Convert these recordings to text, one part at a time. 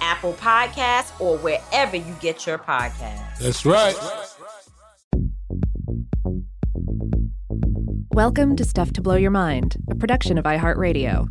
Apple Podcasts, or wherever you get your podcasts. That's right. Welcome to Stuff to Blow Your Mind, a production of iHeartRadio.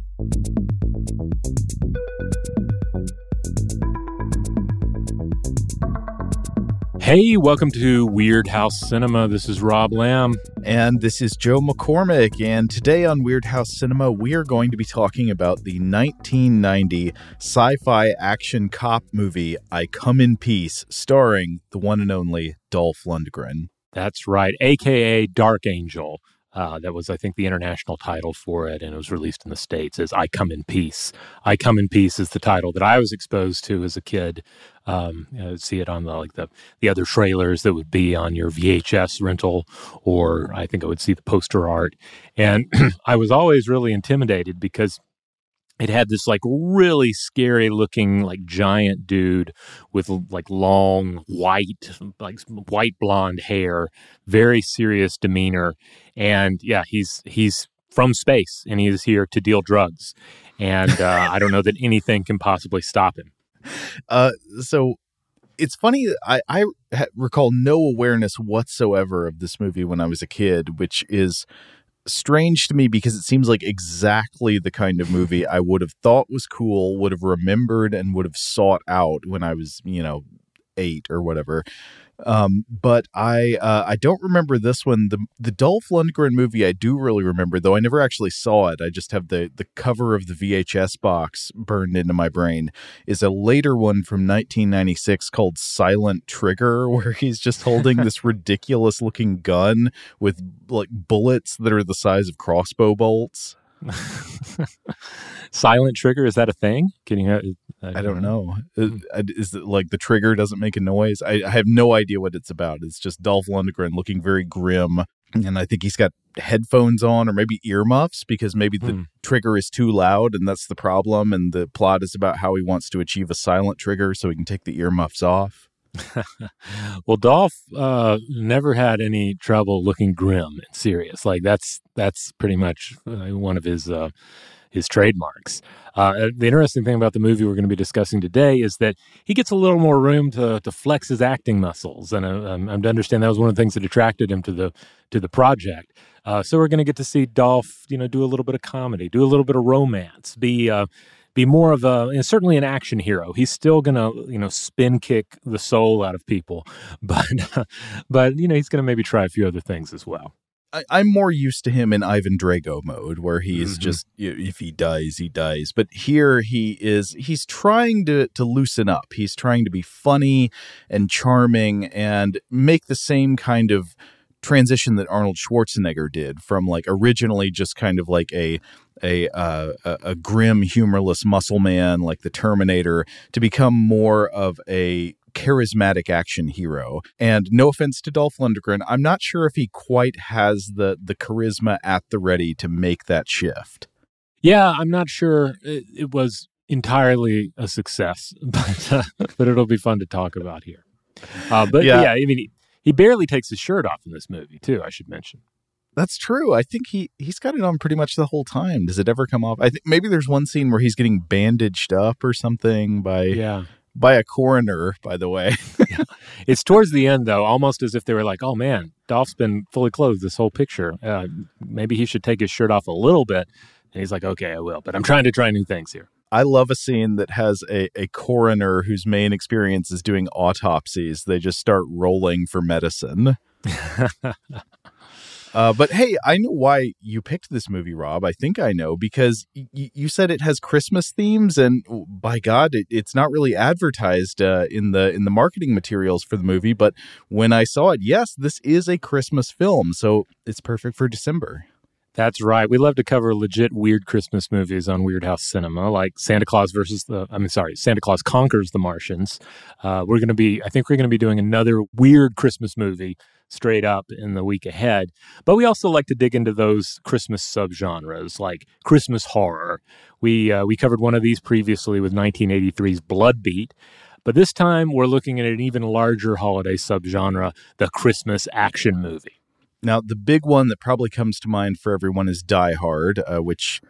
Hey, welcome to Weirdhouse Cinema. This is Rob Lamb. And this is Joe McCormick. And today on Weirdhouse Cinema, we are going to be talking about the 1990 sci fi action cop movie, I Come in Peace, starring the one and only Dolph Lundgren. That's right, aka Dark Angel. Uh, that was, I think, the international title for it, and it was released in the states as "I Come in Peace." "I Come in Peace" is the title that I was exposed to as a kid. Um, you know, see it on the like the the other trailers that would be on your VHS rental, or I think I would see the poster art, and I was always really intimidated because it had this like really scary looking like giant dude with like long white like white blonde hair very serious demeanor. And yeah he's he's from space and he is here to deal drugs. And uh, i don't know that anything can possibly stop him uh, so it's funny i i recall no awareness whatsoever of this movie when i was a kid which is strange to me because it seems like exactly the kind of movie I would have thought was cool, would have remembered, and would have sought out when I was, you know, eight or whatever. Um, but I uh, I don't remember this one. The the Dolph Lundgren movie I do really remember, though I never actually saw it. I just have the the cover of the VHS box burned into my brain. Is a later one from 1996 called Silent Trigger, where he's just holding this ridiculous looking gun with like bullets that are the size of crossbow bolts. Silent trigger is that a thing? Can you? Have, I don't know. Uh, is it like the trigger doesn't make a noise? I, I have no idea what it's about. It's just Dolph Lundgren looking very grim, and I think he's got headphones on or maybe earmuffs because maybe the hmm. trigger is too loud and that's the problem. And the plot is about how he wants to achieve a silent trigger so he can take the earmuffs off. well, Dolph uh, never had any trouble looking grim and serious. Like that's that's pretty much uh, one of his uh, his trademarks. Uh, the interesting thing about the movie we're going to be discussing today is that he gets a little more room to, to flex his acting muscles, and uh, um, I'm to understand that was one of the things that attracted him to the to the project. Uh, so we're going to get to see Dolph, you know, do a little bit of comedy, do a little bit of romance, be uh, be more of a certainly an action hero. He's still gonna you know spin kick the soul out of people, but but you know he's gonna maybe try a few other things as well. I, am more used to him in Ivan Drago mode, where he's mm-hmm. just if he dies, he dies. But here he is. He's trying to to loosen up. He's trying to be funny and charming and make the same kind of transition that Arnold Schwarzenegger did from like originally just kind of like a a uh, a, a grim, humorless muscle man like the Terminator to become more of a charismatic action hero. And no offense to Dolph Lundgren, I'm not sure if he quite has the the charisma at the ready to make that shift. Yeah, I'm not sure. It, it was entirely a success, but uh, but it'll be fun to talk about here. Uh, but Yeah. yeah. I mean, he, barely takes his shirt off in this movie, too. I should mention. That's true. I think he he's got it on pretty much the whole time. Does it ever come off? I think maybe there's one scene where he's getting bandaged up or something by Yeah. by a coroner. By the way, It's towards the end, though, almost as if they were like, "Oh man, Dolph's been fully clothed this whole picture. Uh, maybe he should take his shirt off a little bit." And he's like, "Okay, I will." But I'm trying to try new things here. I love a scene that has a, a coroner whose main experience is doing autopsies. They just start rolling for medicine. Uh, but hey, I know why you picked this movie, Rob. I think I know because y- you said it has Christmas themes, and by God, it, it's not really advertised uh, in the in the marketing materials for the movie. But when I saw it, yes, this is a Christmas film, so it's perfect for December. That's right. We love to cover legit weird Christmas movies on Weirdhouse Cinema, like Santa Claus versus the, I mean, sorry, Santa Claus Conquers the Martians. Uh, we're going to be, I think we're going to be doing another weird Christmas movie straight up in the week ahead. But we also like to dig into those Christmas subgenres like Christmas horror. We, uh, we covered one of these previously with 1983's Blood Beat. But this time we're looking at an even larger holiday subgenre, the Christmas action movie. Now, the big one that probably comes to mind for everyone is Die Hard, uh, which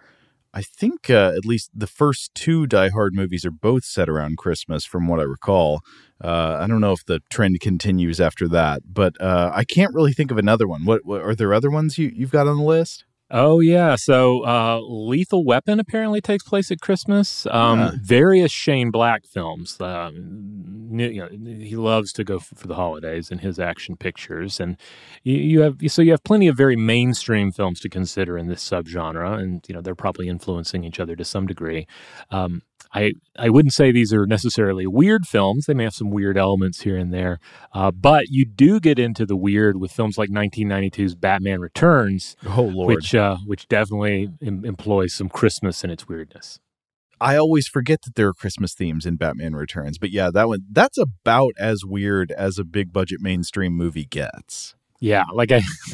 I think uh, at least the first two Die Hard movies are both set around Christmas, from what I recall. Uh, I don't know if the trend continues after that, but uh, I can't really think of another one. What, what are there other ones you, you've got on the list? Oh yeah, so uh, Lethal Weapon apparently takes place at Christmas. Um, Yeah. Various Shane Black films. Um, you know, he loves to go for the holidays in his action pictures, and you, you have so you have plenty of very mainstream films to consider in this subgenre, and you know they're probably influencing each other to some degree. Um, I I wouldn't say these are necessarily weird films. They may have some weird elements here and there, uh, but you do get into the weird with films like 1992's Batman Returns, Oh, Lord. which uh, which definitely em- employs some Christmas in its weirdness. I always forget that there are Christmas themes in Batman Returns, but yeah, that one that's about as weird as a big budget mainstream movie gets. Yeah, like I,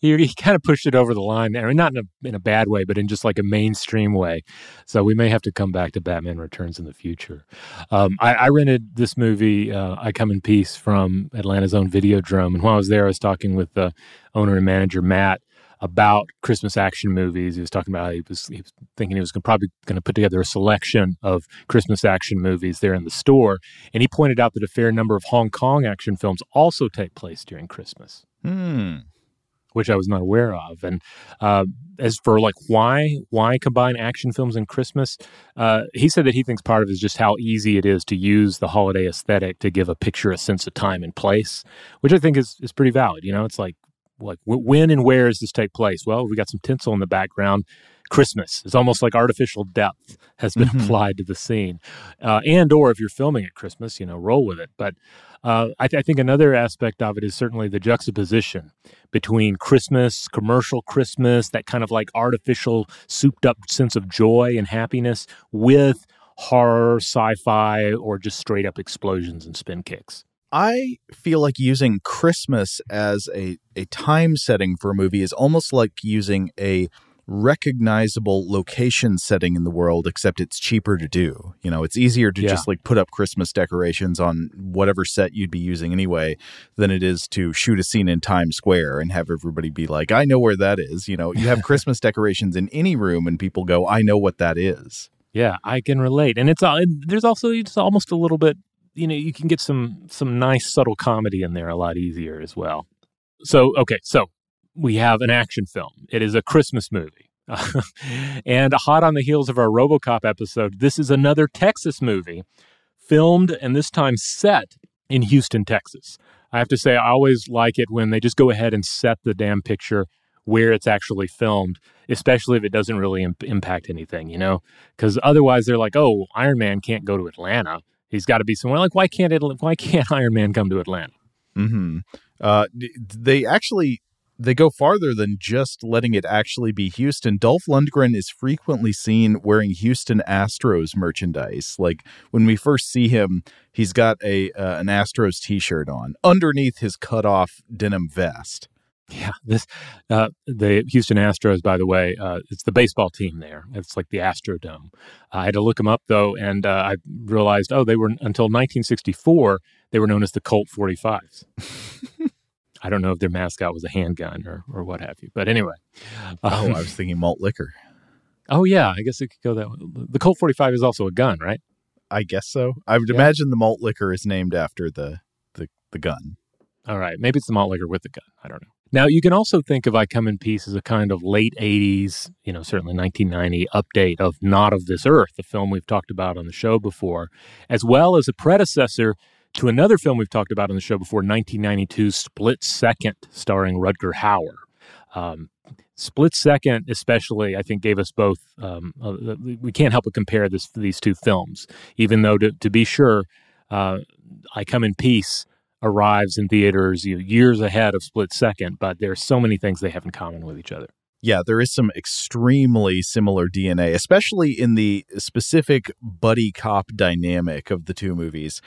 he, he kind of pushed it over the line there, not in a in a bad way, but in just like a mainstream way. So we may have to come back to Batman Returns in the future. Um, I, I rented this movie, uh, I Come in Peace, from Atlanta's own Videodrome, and while I was there, I was talking with the owner and manager Matt about Christmas action movies. He was talking about he was he was thinking he was gonna, probably going to put together a selection of Christmas action movies there in the store, and he pointed out that a fair number of Hong Kong action films also take place during Christmas Hmm. which I was not aware of. And uh, as for like why why combine action films and Christmas, uh, he said that he thinks part of it is just how easy it is to use the holiday aesthetic to give a picture a sense of time and place, which I think is is pretty valid. You know, it's like like w- when and where does this take place? Well, we got some tinsel in the background. Christmas is almost like artificial depth has been Mhm. applied to the scene, uh, and or if you're filming at Christmas, you know, roll with it. But uh, I, th- I think another aspect of it is certainly the juxtaposition between Christmas, commercial Christmas, that kind of like artificial, souped up sense of joy and happiness, with horror, sci-fi, or just straight up explosions and spin kicks. I feel like using Christmas as a, a time setting for a movie is almost like using a recognizable location setting in the world, except it's cheaper to do. You know, it's easier to Yeah. just like put up Christmas decorations on whatever set you'd be using anyway than it is to shoot a scene in Times Square and have everybody be like, I know where that is. You know, you have Christmas decorations in any room and people go, I know what that is. Yeah, I can relate, and it's all. There's also just almost a little bit. You know, you can get some some nice subtle comedy in there a lot easier as well. So okay, so we have an action film. It is a Christmas movie. and hot on the heels of our RoboCop episode, this is another Texas movie filmed and this time set in Houston, Texas. I have to say I always like it when they just go ahead and set the damn picture where it's actually filmed, especially if it doesn't really imp- impact anything, you know? Because otherwise they're like, "Oh, Iron Man can't go to Atlanta. He's got to be somewhere." Like, why can't it? Why can't Iron Man come to Atlanta? hmm Uh, they actually they go farther than just letting it actually be Houston. Dolph Lundgren is frequently seen wearing Houston Astros merchandise. Like when we first see him, he's got a uh, an Astros T-shirt on underneath his cut off denim vest. Yeah, this uh, the Houston Astros, by the way, uh, it's the baseball team there. It's like the Astrodome. I had to look them up though, and uh, I realized, oh, they were until 1964 they were known as the Colt 45s. I don't know if their mascot was a handgun or or what have you, but anyway. Um, oh, I was thinking malt liquor. Oh yeah, I guess it could go that way. The Colt 45 is also a gun, right? I guess so. I would yeah. imagine the malt liquor is named after the the the gun. All right, maybe it's the malt liquor with the gun. I don't know. Now, you can also think of I Come in Peace as a kind of late 80s, you know, certainly 1990 update of Not of This Earth, the film we've talked about on the show before, as well as a predecessor to another film we've talked about on the show before, 1992's Split Second, starring Rutger Hauer. Um, Split Second, especially, I think, gave us both. Um, uh, we can't help but compare this these two films, even though, to, to be sure, uh, I Come in Peace arrives in theaters you know, years ahead of Split Second, but there are so many things they have in common with each other. Yeah, there is some extremely similar DNA, especially in the specific buddy cop dynamic of the two movies,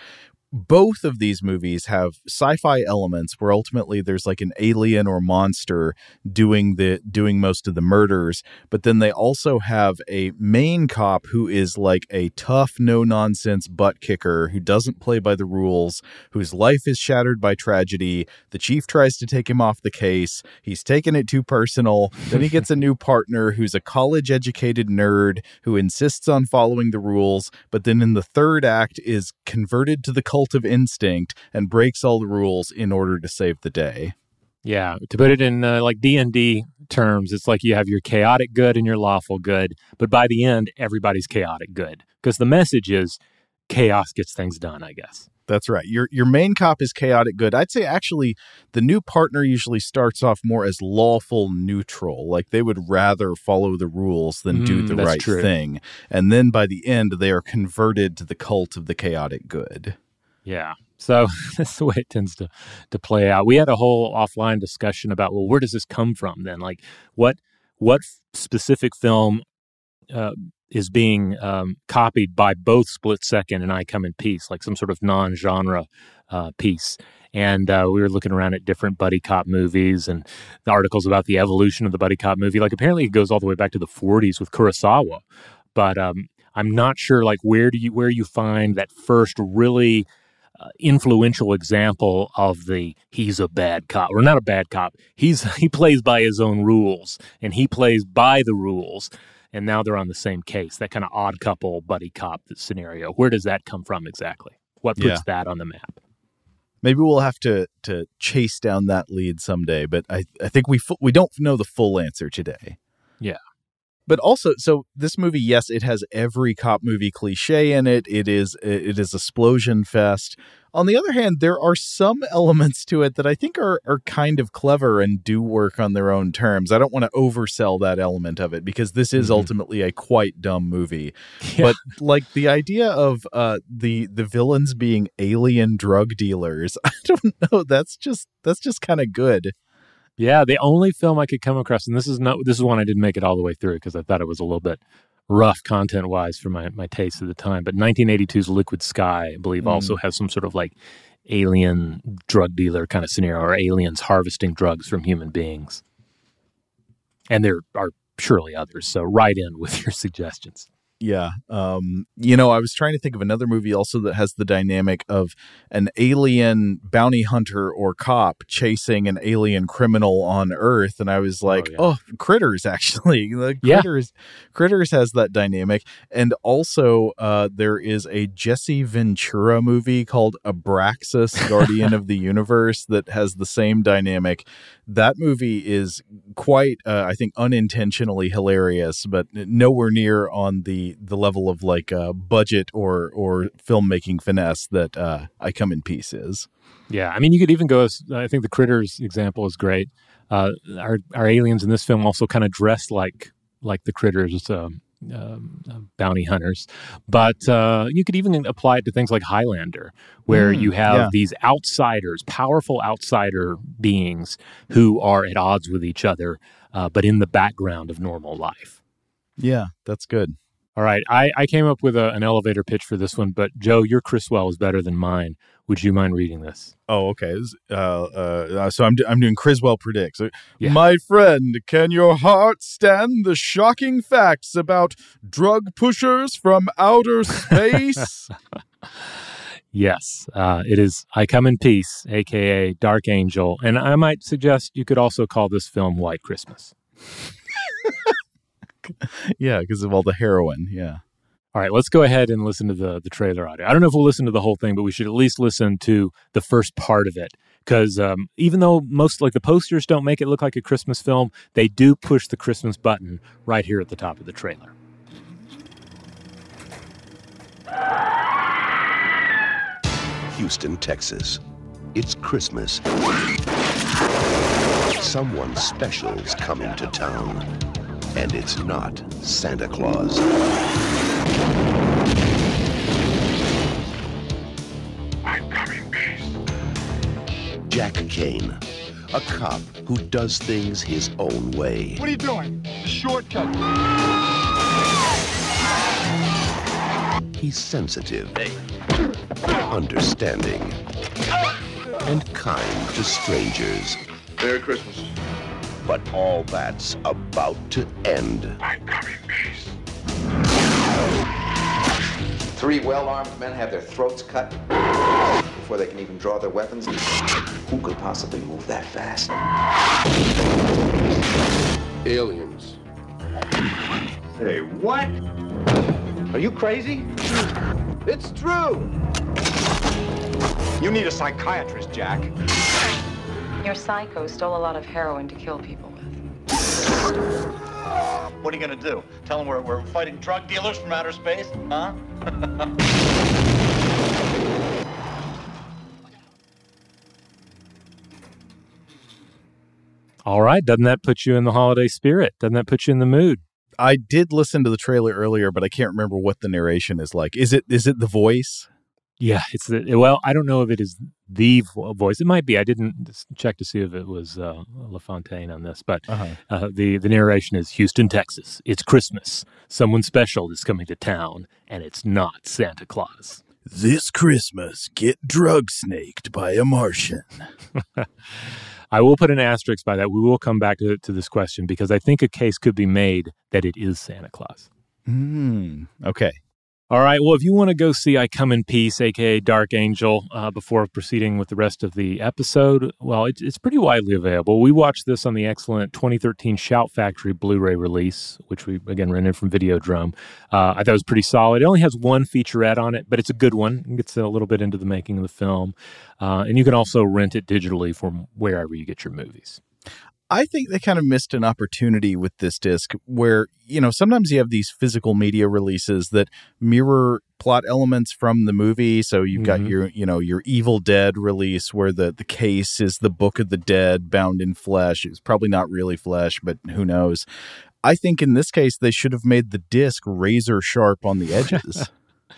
both of these movies have sci-fi elements where ultimately there's like an alien or monster doing the doing most of the murders but then they also have a main cop who is like a tough no nonsense butt kicker who doesn't play by the rules whose life is shattered by tragedy. The chief tries to take him off the case. He's taken it too personal. Then he gets a new partner who's a college educated nerd who insists on following the rules but then in the third act is converted to the cult cult of instinct and breaks all the rules in order to save the day. Yeah, to put it in uh, like D and D terms, it's like you have your chaotic good and your lawful good, but by the end, everybody's chaotic good because the message is chaos gets things done. I guess that's right. Your your main cop is chaotic good. I'd say actually the new partner usually starts off more as lawful neutral, like they would rather follow the rules than mm, do the right true. thing, and then by the end they are converted to the cult of the chaotic good. Yeah. So that's the way it tends to to play out. We had a whole offline discussion about well, where does this come from? Then, like, what what specific film uh, is being um, copied by both Split Second and I Come in Peace, like some sort of non-genre uh, piece. And uh, we were looking around at different buddy cop movies and the articles about the evolution of the buddy cop movie. Like apparently it goes all the way back to the 40s with Kurosawa, but um, I'm not sure like where do you where you find that first really uh, influential example of the he's a bad cop or not a bad cop he's he plays by his own rules and he plays by the rules and now they're on the same case that kind of odd couple buddy cop scenario. Where does that come from exactly? What puts yeah. that on the map? Maybe we'll have to to chase down that lead someday but i i think we we don't know the full answer today. Yeah but also so this movie yes it has every cop movie cliche in it. It is it is explosion fest. On the other hand there are some elements to it that i think are are kind of clever and do work on their own terms. I don't want to oversell that element of it because this is mm-hmm. ultimately a quite dumb movie. Yeah. but like the idea of uh the the villains being alien drug dealers i don't know. That's just that's just kind of good yeah, the only film I could come across, and this is not this is one I didn't make it all the way through because I thought it was a little bit rough content wise for my my taste at the time. But 1982's Liquid Sky, I believe, mm. also has some sort of like alien drug dealer kind of scenario, or aliens harvesting drugs from human beings. And there are surely others. So write in with your suggestions yeah. Um, you know, I was trying to think of another movie also that has the dynamic of an alien bounty hunter or cop chasing an alien criminal on Earth, and I was oh, like, oh, yeah. oh Critters, actually, the Critters, yeah. Critters has that dynamic, and also uh, there is a Jesse Ventura movie called Abraxas, Guardian of the Universe, that has the same dynamic. That movie is quite, uh, I think, unintentionally hilarious, but nowhere near on the the level of like uh, budget or or filmmaking finesse that uh, I Come in Peace is. Yeah, I mean, you could even go. I think the critters example is great. Uh, our our aliens in this film also kind of dress like like the critters. Um, um, uh, bounty hunters, but uh, you could even apply it to things like Highlander, where mm, you have yeah. these outsiders, powerful outsider beings who are at odds with each other, uh, but in the background of normal life. Yeah, that's good. All right. I, I came up with a, an elevator pitch for this one, but Joe, your Criswell is better than mine. Would you mind reading this? Oh, okay. Uh, uh, so I'm, I'm doing Criswell predicts. Yeah. My friend, can your heart stand the shocking facts about drug pushers from outer space? yes, uh, it is I Come in Peace, aka Dark Angel. And I might suggest you could also call this film White Christmas. yeah, because of all the heroin. Yeah. All right, let's go ahead and listen to the the trailer audio. I don't know if we'll listen to the whole thing, but we should at least listen to the first part of it because um, even though most like the posters don't make it look like a Christmas film, they do push the Christmas button right here at the top of the trailer. Houston, Texas. It's Christmas. Someone special's coming to town. And it's not Santa Claus. I'm coming, Jack Kane, a cop who does things his own way. What are you doing? Shortcut. He's sensitive, understanding, and kind to strangers. Merry Christmas. But all that's about to end. I'm coming, base. Three well-armed men have their throats cut before they can even draw their weapons. Who could possibly move that fast? Aliens. Hey, what? Are you crazy? It's true. You need a psychiatrist, Jack. Your psycho stole a lot of heroin to kill people with. What are you gonna do? Tell them we're, we're fighting drug dealers from outer space? Huh? All right. Doesn't that put you in the holiday spirit? Doesn't that put you in the mood? I did listen to the trailer earlier, but I can't remember what the narration is like. Is it is it the voice? Yeah, it's the well. I don't know if it is the voice. It might be. I didn't check to see if it was uh, LaFontaine on this, but uh-huh. uh, the the narration is Houston, Texas. It's Christmas. Someone special is coming to town, and it's not Santa Claus. This Christmas, get drug snaked by a Martian. I will put an asterisk by that. We will come back to, to this question because I think a case could be made that it is Santa Claus. Mm, okay. All right. Well, if you want to go see I Come in Peace, aka Dark Angel, uh, before proceeding with the rest of the episode, well, it's, it's pretty widely available. We watched this on the excellent 2013 Shout Factory Blu ray release, which we, again, rented from Videodrome. Uh, I thought it was pretty solid. It only has one featurette on it, but it's a good one. It gets a little bit into the making of the film. Uh, and you can also rent it digitally from wherever you get your movies. I think they kind of missed an opportunity with this disc where, you know, sometimes you have these physical media releases that mirror plot elements from the movie. So you've got mm-hmm. your, you know, your Evil Dead release where the, the case is the Book of the Dead bound in flesh. It's probably not really flesh, but who knows. I think in this case, they should have made the disc razor sharp on the edges.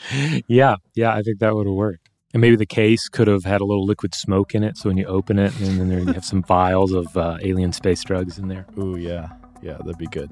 yeah. Yeah. I think that would have worked. And maybe the case could have had a little liquid smoke in it. So when you open it, and then there you have some vials of uh, alien space drugs in there. Ooh, yeah. Yeah, that'd be good.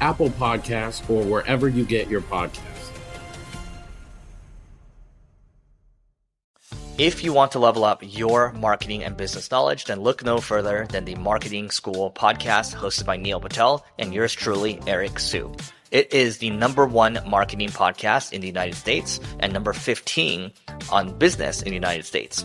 Apple Podcasts, or wherever you get your podcasts. If you want to level up your marketing and business knowledge, then look no further than the Marketing School podcast hosted by Neil Patel and yours truly, Eric Siu. It is the number one marketing podcast in the United States and number 15 on business in the United States.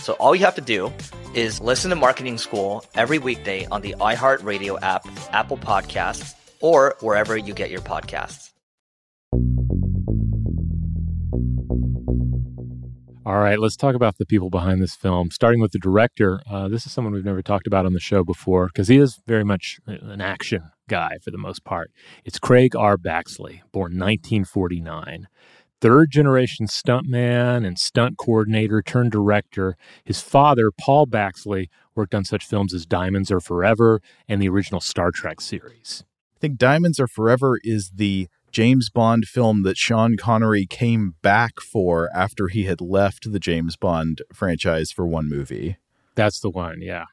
So all you have to do is listen to Marketing School every weekday on the iHeartRadio app, Apple Podcasts, or wherever you get your podcasts. All right, let's talk about the people behind this film. Starting with the director, uh, this is someone we've never talked about on the show before because he is very much an action guy for the most part. It's Craig R. Baxley, born 1949 third generation stuntman and stunt coordinator turned director. His father, Paul Baxley, worked on such films as Diamonds Are Forever and the original Star Trek series. I think Diamonds Are Forever is the James Bond film that Sean Connery came back for after he had left the James Bond franchise for one movie. That's the one, yeah.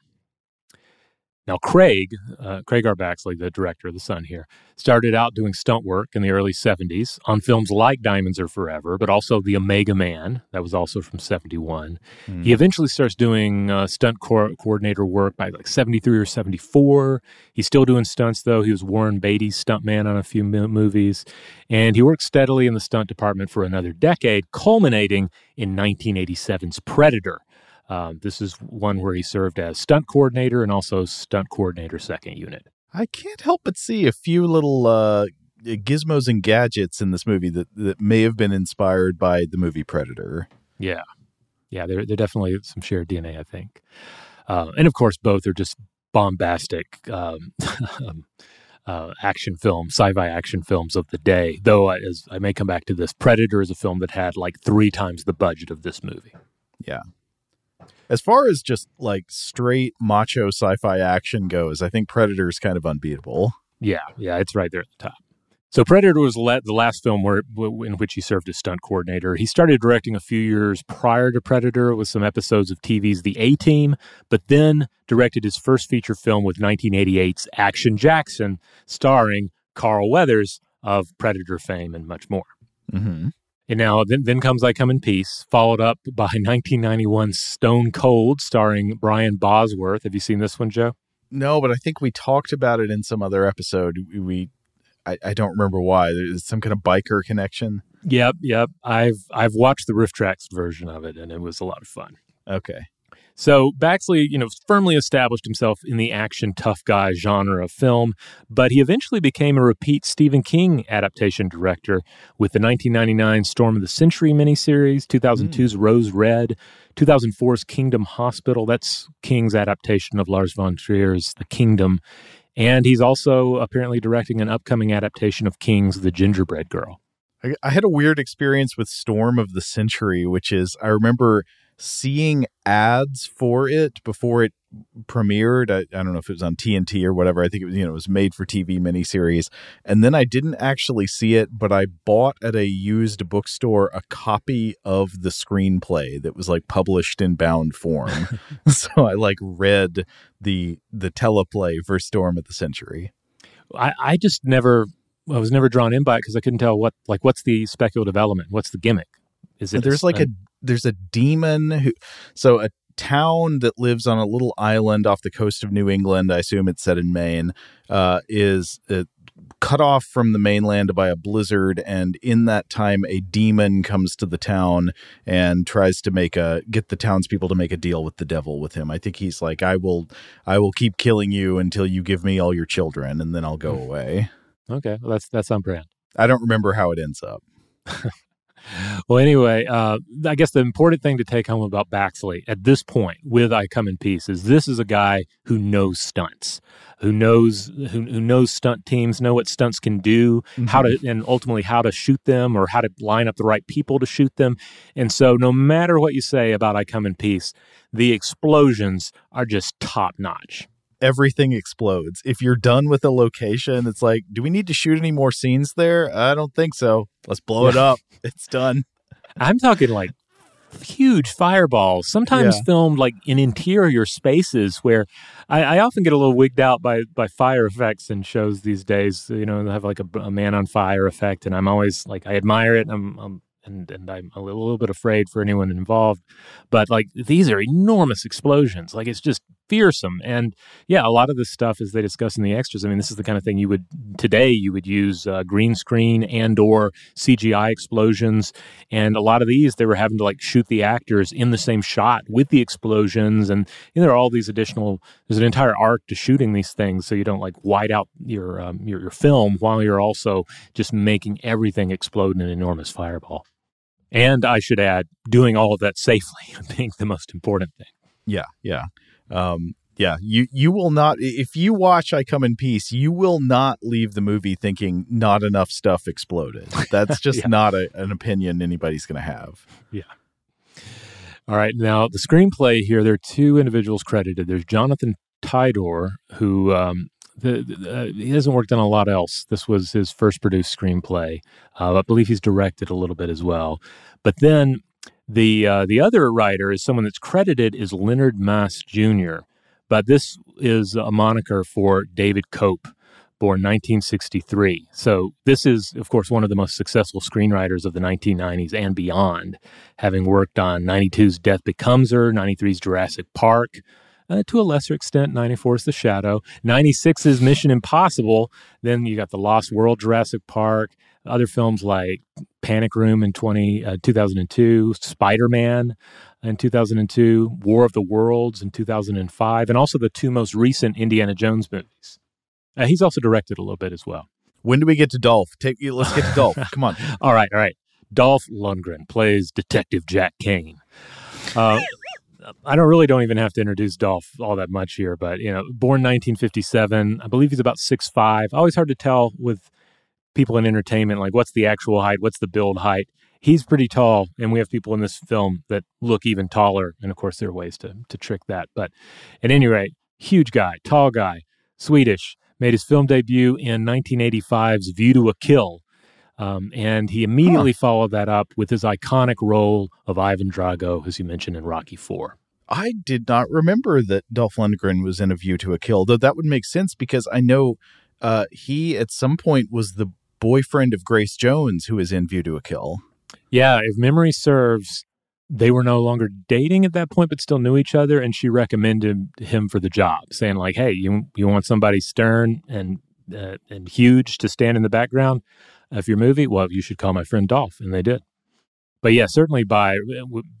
Now, Craig, uh, Craig R. Baxley, the director of The Sun here, started out doing stunt work in the early 70s on films like Diamonds Are Forever, but also The Omega Man, that was also from 71. Mm. He eventually starts doing uh, stunt co- coordinator work by like 73 or 74. He's still doing stunts, though. He was Warren Beatty's stuntman on a few mo- movies. And he worked steadily in the stunt department for another decade, culminating in 1987's Predator um, this is one where he served as stunt coordinator and also stunt coordinator second unit. I can't help but see a few little uh, gizmos and gadgets in this movie that, that may have been inspired by the movie Predator. Yeah. Yeah, they're, they're definitely some shared DNA, I think. Uh, and of course, both are just bombastic um, um, uh, action films, sci-fi action films of the day. Though, as I may come back to this, Predator is a film that had like three times the budget of this movie. Yeah, as far as just like straight macho sci-fi action goes, I think Predator is kind of unbeatable. Yeah, yeah, it's right there at the top. So Predator was the last film where in which he served as stunt coordinator. He started directing a few years prior to Predator with some episodes of TV's The A Team, but then directed his first feature film with 1988's Action Jackson, starring Carl Weathers of Predator fame and much more. Mm-hmm. And now, then, then comes I Come in Peace, followed up by 1991 Stone Cold, starring Brian Bosworth. Have you seen this one, Joe? No, but I think we talked about it in some other episode. We, we I, I don't remember why. There's some kind of biker connection. Yep, yep. I've I've watched the RiffTrax version of it, and it was a lot of fun. Okay. So Baxley, you know, firmly established himself in the action tough guy genre of film, but he eventually became a repeat Stephen King adaptation director with the 1999 Storm of the Century miniseries, 2002's mm. Rose Red, 2004's Kingdom Hospital. That's King's adaptation of Lars von Trier's The Kingdom. And he's also apparently directing an upcoming adaptation of King's The Gingerbread Girl. I, I had a weird experience with Storm of the Century, which is I remember seeing ads for it before it premiered. I, I, don't know if it was on TNT or whatever. I think it was, you know, it was made for TV miniseries. And then I didn't actually see it, but I bought at a used bookstore a copy of the screenplay that was like published in bound form. so I like read the the teleplay for Storm of the Century. I, I just never I was never drawn in by it because I couldn't tell what like what's the speculative element, what's the gimmick. Is it there's a, like a there's a demon who so a town that lives on a little island off the coast of New England. I assume it's set in Maine. Uh, is uh, cut off from the mainland by a blizzard, and in that time, a demon comes to the town and tries to make a get the townspeople to make a deal with the devil with him. I think he's like, "I will, I will keep killing you until you give me all your children, and then I'll go away." Okay, well, that's that's on brand. I don't remember how it ends up. well, anyway, uh, I guess the important thing to take home about Baxley at this point with I Come in Peace is this is a guy who knows stunts, who knows who, who knows stunt teams, know what stunts can do, mm-hmm. how to and ultimately how to shoot them or how to line up the right people to shoot them. And so, no matter what you say about I Come in Peace, the explosions are just top notch everything explodes. If you're done with a location, it's like, do we need to shoot any more scenes there? I don't think so. Let's blow it up. It's done. I'm talking like huge fireballs, sometimes yeah. filmed like in interior spaces where I, I, often get a little wigged out by, by fire effects in shows these days. You know, they have like a, a man on fire effect, and I'm always like, I admire it. I'm, I'm and and I'm a little, a little bit afraid for anyone involved. But like these are enormous explosions. Like it's just fearsome. And yeah, a lot of this stuff, as they discuss in the extras, I mean, this is the kind of thing you would today you would use uh, green screen and or CGI explosions. And a lot of these, they were having to like shoot the actors in the same shot with the explosions. And you know, there are all these additional. There's an entire art to shooting these things, so you don't like white out your um, your, your film while you're also just making everything explode in an enormous fireball. And I should add, doing all of that safely being the most important thing. Yeah, yeah um, yeah, you you will not if you watch I Come in Peace, you will not leave the movie thinking not enough stuff exploded. That's just yeah. not a, an opinion anybody's going to have. Yeah. All right, now the screenplay here. There are two individuals credited. There's Jonathan Tydor, who um, the, the, uh, he hasn't worked on a lot else. This was his first produced screenplay. Uh, I believe he's directed a little bit as well. But then the uh, the other writer is someone that's credited is Leonard Maas Jr., but this is a moniker for David Koepp, born 1963. So this is, of course, one of the most successful screenwriters of the 1990s and beyond, having worked on 92's Death Becomes Her, 93's Jurassic Park. Uh, to a lesser extent, 94's The Shadow, 96's Mission Impossible. Then you got The Lost World, Jurassic Park, other films like Panic Room in 20, uh, 2002, Spider Man in 2002, War of the Worlds in 2005, and also the two most recent Indiana Jones movies. Uh, he's also directed a little bit as well. When do we get to Dolph? Take let's get to Dolph. Come on. all right, all right. Dolph Lundgren plays Detective Jack Kane. Uh, I don't really don't even have to introduce Dolph all that much here, but you know, born 1957, I believe he's about six five. Always hard to tell with people in entertainment, like what's the actual height, what's the build height. He's pretty tall, and we have people in this film that look even taller. And of course, there are ways to to trick that. But at any rate, huge guy, tall guy, Swedish, made his film debut in 1985's View to a Kill. Um, and he immediately huh. followed that up with his iconic role of Ivan Drago, as you mentioned in Rocky Four. I did not remember that Dolph Lundgren was in A View to a Kill, though that would make sense because I know uh, he at some point was the boyfriend of Grace Jones, who is in View to a Kill. Yeah, if memory serves, they were no longer dating at that point, but still knew each other, and she recommended him for the job, saying like, "Hey, you you want somebody stern and uh, and huge to stand in the background of your movie? Well, you should call my friend Dolph," and they did but yeah, certainly by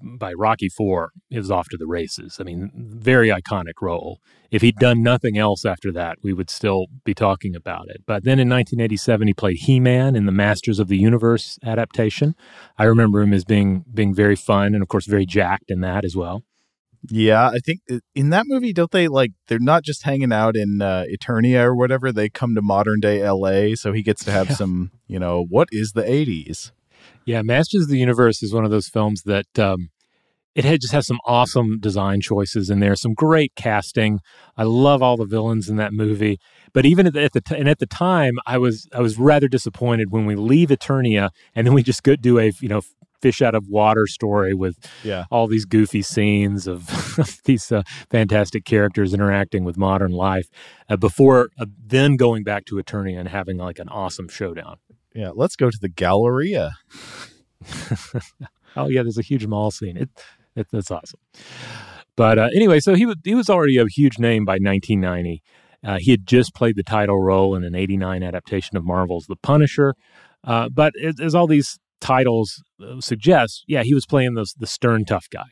by Rocky Four, was off to the races. I mean, very iconic role. If he'd done nothing else after that, we would still be talking about it. But then in 1987, he played He-Man in the Masters of the Universe adaptation. I remember him as being being very fun and, of course, very jacked in that as well. Yeah, I think in that movie, don't they like they're not just hanging out in uh, Eternia or whatever? They come to modern day L.A., so he gets to have yeah. some, you know, what is the '80s? Yeah, Masters of the Universe is one of those films that um, it had just has some awesome design choices in there, some great casting. I love all the villains in that movie. But even at the, at the t- and at the time, I was I was rather disappointed when we leave Eternia and then we just go do a you know fish out of water story with yeah. all these goofy scenes of these uh, fantastic characters interacting with modern life uh, before uh, then going back to Eternia and having like an awesome showdown. Yeah, let's go to the Galleria. oh yeah, there's a huge mall scene. It, it that's awesome. But uh, anyway, so he was he was already a huge name by 1990. Uh, he had just played the title role in an 89 adaptation of Marvel's The Punisher. Uh, but as, as, all these titles uh, suggest, yeah, he was playing those, the stern, tough guy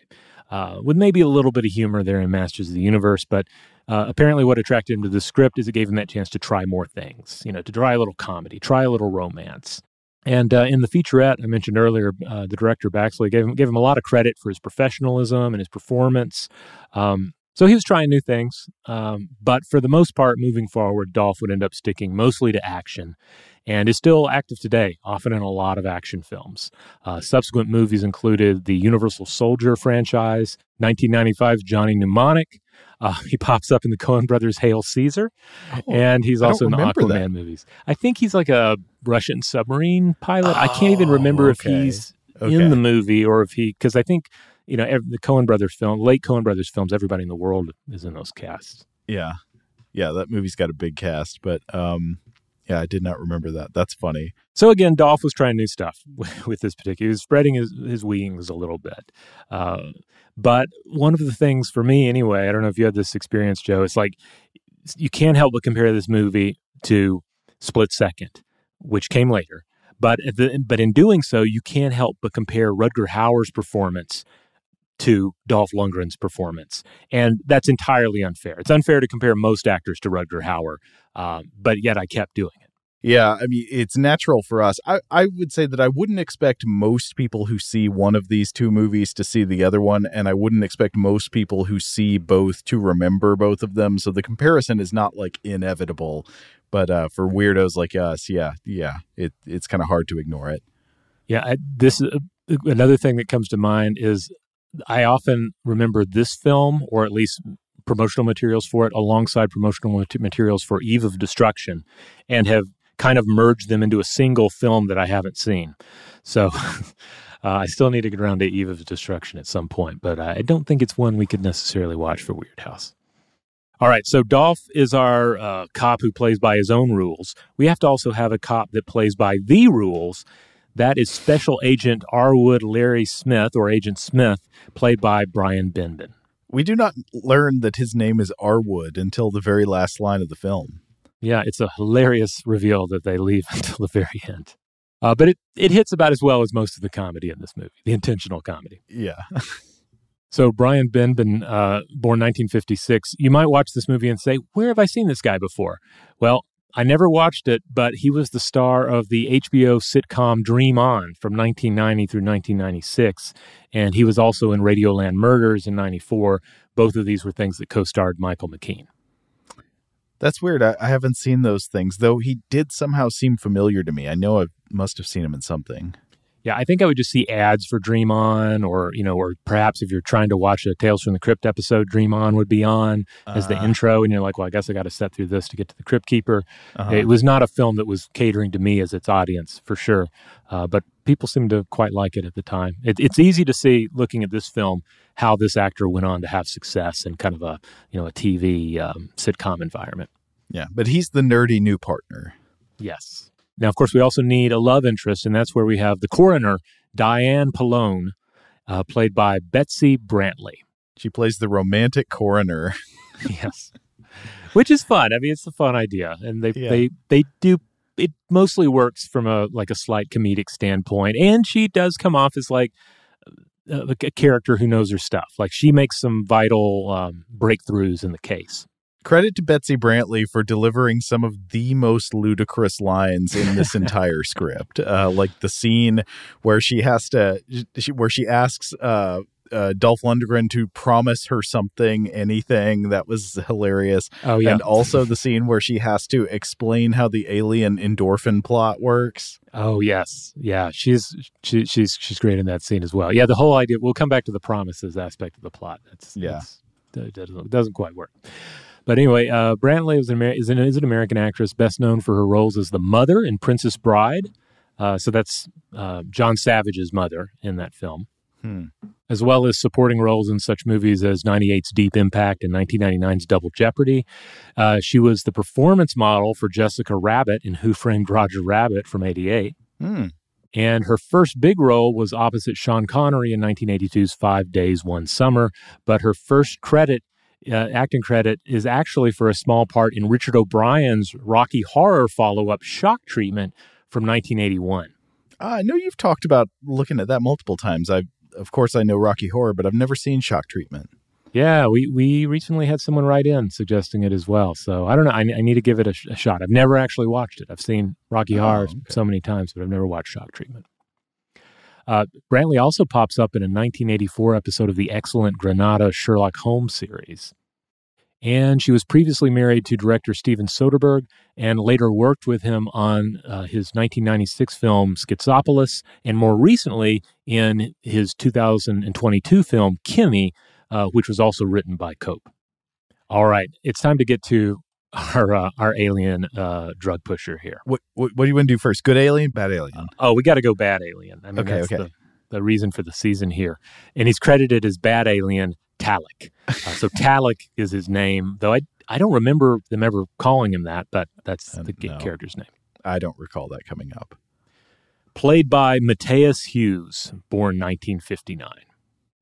uh, with maybe a little bit of humor there in Masters of the Universe. But uh, apparently, what attracted him to the script is it gave him that chance to try more things, you know, to try a little comedy, try a little romance. And uh, in the featurette I mentioned earlier, uh, the director Baxley gave him, gave him a lot of credit for his professionalism and his performance. Um, so he was trying new things, um, but for the most part, moving forward, Dolph would end up sticking mostly to action and is still active today, often in a lot of action films. Uh, subsequent movies included the Universal Soldier franchise, 1995's Johnny Mnemonic. Uh, he pops up in the Coen Brothers' Hail Caesar, oh, and he's also in the Aquaman that. movies. I think he's like a Russian submarine pilot. Oh, I can't even remember okay. if he's okay. in the movie or if he, because I think you know, every, the Coen Brothers film, late Coen Brothers films, everybody in the world is in those casts. Yeah. Yeah, that movie's got a big cast, but um yeah, I did not remember that. That's funny. So again, Dolph was trying new stuff with this particular. He was spreading his, his wings a little bit. Uh, but one of the things for me, anyway, I don't know if you had this experience, Joe. It's like you can't help but compare this movie to Split Second, which came later. But the, but in doing so, you can't help but compare Rutger Hauer's performance to Dolph Lundgren's performance. And that's entirely unfair. It's unfair to compare most actors to Rutger Hauer, um, but yet I kept doing it. Yeah, I mean, it's natural for us. I, I would say that I wouldn't expect most people who see one of these two movies to see the other one, and I wouldn't expect most people who see both to remember both of them. So the comparison is not like inevitable, but uh, for weirdos like us, yeah, yeah, it, it's kind of hard to ignore it. Yeah, I, this uh, another thing that comes to mind is I often remember this film, or at least promotional materials for it, alongside promotional materials for Eve of Destruction, and have kind of merged them into a single film that I haven't seen. So uh, I still need to get around to Eve of Destruction at some point, but I don't think it's one we could necessarily watch for Weirdhouse. All right, so Dolph is our uh, cop who plays by his own rules. We have to also have a cop that plays by the rules that is Special Agent Arwood Larry Smith, or Agent Smith, played by Brian Benben. We do not learn that his name is Arwood until the very last line of the film. Yeah, it's a hilarious reveal that they leave until the very end. Uh, but it, it hits about as well as most of the comedy in this movie, the intentional comedy. Yeah. so, Brian Benben, uh, born 1956, you might watch this movie and say, Where have I seen this guy before? Well, I never watched it, but he was the star of the HBO sitcom Dream On from 1990 through 1996. And he was also in Radioland Murders in 94. Both of these were things that co starred Michael McKean. That's weird. I, I, haven't seen those things, though he did somehow seem familiar to me. I know I must have seen him in something. Yeah, I think I would just see ads for Dream On, or you know, or perhaps if you're trying to watch a Tales from the Crypt episode, Dream On would be on as the uh, intro, and you're like, well, I guess I got to set through this to get to the Crypt Keeper. Uh-huh. It was not a film that was catering to me as its audience for sure, uh, but people seemed to quite like it at the time. It, it's easy to see looking at this film how this actor went on to have success in kind of a you know a TV um, sitcom environment. Yeah, but he's the nerdy new partner. Yes. Now, of course, we also need a love interest, and that's where we have the coroner, Diane Polone, uh, played by Betsy Brantley. She plays the romantic coroner. yes, which is fun. I mean, it's a fun idea, and they yeah. they they do. It mostly works from a like a slight comedic standpoint, and she does come off as like a, uh, a character who knows her stuff. Like she makes some vital um, breakthroughs in the case. Credit to Betsy Brantley for delivering some of the most ludicrous lines in this entire script. Uh, like the scene where she has to, where she asks uh, uh, Dolph Lundgren to promise her something, anything. That was hilarious. Oh yeah, and also the scene where she has to explain how the alien endorphin plot works. Oh yes, yeah, she's she, she's she's great in that scene as well. Yeah, the whole idea. We'll come back to the promises aspect of the plot. That's yeah, that's, that doesn't, it doesn't quite work. But anyway, uh, Brantley is an, Amer- is, an, is an American actress best known for her roles as the mother in Princess Bride. Uh, so that's uh, John Savage's mother in that film, hmm. as well as supporting roles in such movies as 98's Deep Impact and 1999's Double Jeopardy. Uh, she was the performance model for Jessica Rabbit in Who Framed Roger Rabbit from 88. Hmm. And her first big role was opposite Sean Connery in 1982's Five Days, One Summer. But her first credit, uh, acting credit, is actually for a small part in Richard O'Brien's Rocky Horror follow up Shock Treatment from 1981. I know you've talked about looking at that multiple times. I, of course, I know Rocky Horror, but I've never seen Shock Treatment. Yeah, we, we recently had someone write in suggesting it as well. So I don't know. I, I need to give it a, sh- a, shot. I've never actually watched it. I've seen Rocky oh, Horror okay. so many times, but I've never watched Shock Treatment. Uh, Brantley also pops up in a 1984 episode of the excellent Granada Sherlock Holmes series. And she was previously married to director Steven Soderbergh and later worked with him on uh, his 1996 film Schizopolis and more recently in his 2022 film Kimi, uh, which was also written by Koepp. All right, it's time to get to our uh, our alien uh, drug pusher here. What, what, what do you want to do first? Good alien, bad alien? oh, we got to go bad alien. I mean, okay, that's okay. The, the reason for the season here, and he's credited as bad alien Talik. Uh, so Talik is his name, though I I don't remember them ever calling him that, but that's the no, character's name. I don't recall that coming up. Played by Matthias Hues, born 1959.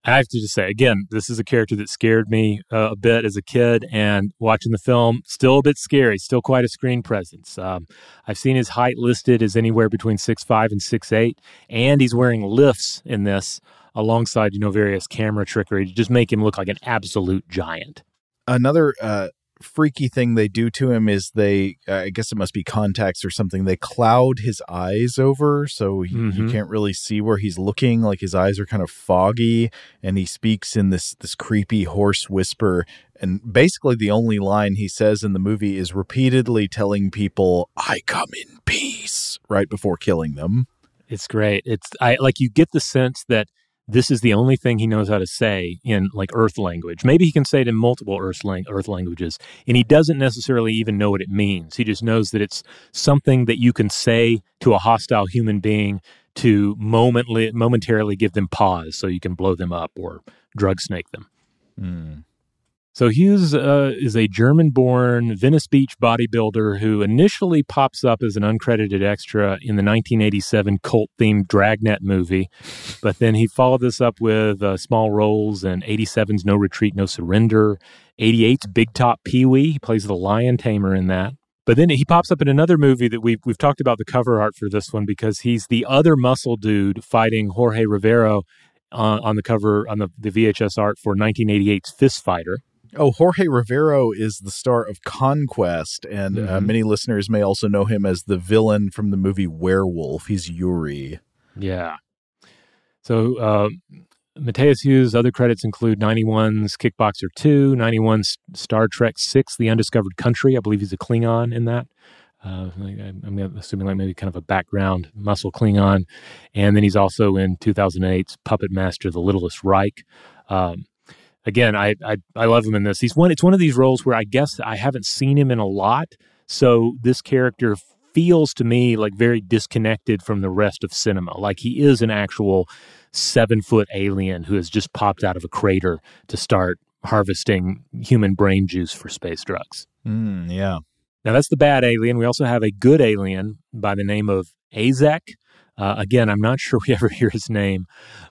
I have to just say again, this is a character that scared me uh, a bit as a kid, and watching the film, still a bit scary. Still quite a screen presence. Um, I've seen his height listed as anywhere between six five and six eight, and he's wearing lifts in this alongside you know various camera trickery to just make him look like an absolute giant. Another uh, freaky thing they do to him is they uh, i guess it must be contacts or something they cloud his eyes over so he, mm-hmm. you can't really see where he's looking like his eyes are kind of foggy and he speaks in this this creepy hoarse whisper and basically the only line he says in the movie is repeatedly telling people i come in peace right before killing them it's great it's i like you get the sense that this is the only thing he knows how to say in like earth language. Maybe he can say it in multiple earth, lang- earth languages, and he doesn't necessarily even know what it means. He just knows that it's something that you can say to a hostile human being to momently, momentarily give them pause so you can blow them up or drug snake them. Mm. So Hues uh, is a German-born Venice Beach bodybuilder who initially pops up as an uncredited extra in the 1987 cult-themed Dragnet movie, but then he followed this up with uh, small roles in 87's No Retreat, No Surrender, 88's Big Top Pee Wee. He plays the lion tamer in that. But then he pops up in another movie that we've we've talked about the cover art for this one because he's the other muscle dude fighting Jorge Rivero uh, on the cover on the, the VHS art for 1988's Fist Fighter. Oh, Jorge Rivero is the star of Conquest, and mm-hmm. uh, many listeners may also know him as the villain from the movie Werewolf. He's Yuri. Yeah. So, uh, Matthias Hues' other credits include 91's Kickboxer 2, 91's Star Trek 6, The Undiscovered Country. I believe he's a Klingon in that. Uh, I'm assuming like maybe kind of a background muscle Klingon. And then he's also in 2008's Puppet Master, The Littlest Reich. Um, again, I, I I love him in this. He's one. It's one of these roles where I guess I haven't seen him in a lot, so this character feels to me like very disconnected from the rest of cinema. Like he is an actual seven foot alien who has just popped out of a crater to start harvesting human brain juice for space drugs. Mm, yeah. Now that's the bad alien. We also have a good alien by the name of Azek. Uh, again, I'm not sure we ever hear his name,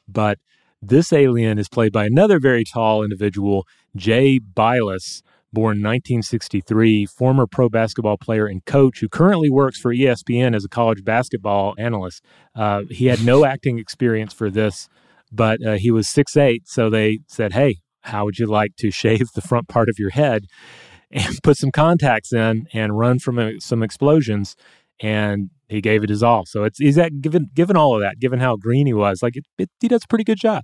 but this alien is played by another very tall individual, Jay Bilas, born 1963, former pro basketball player and coach who currently works for ESPN as a college basketball analyst. Uh, he had no acting experience for this, but uh, he was six eight, so they said, Hey, how would you like to shave the front part of your head and put some contacts in and run from a, some explosions? And he gave it his all. So it's he's that given given all of that, given how green he was, like it, it, he does a pretty good job.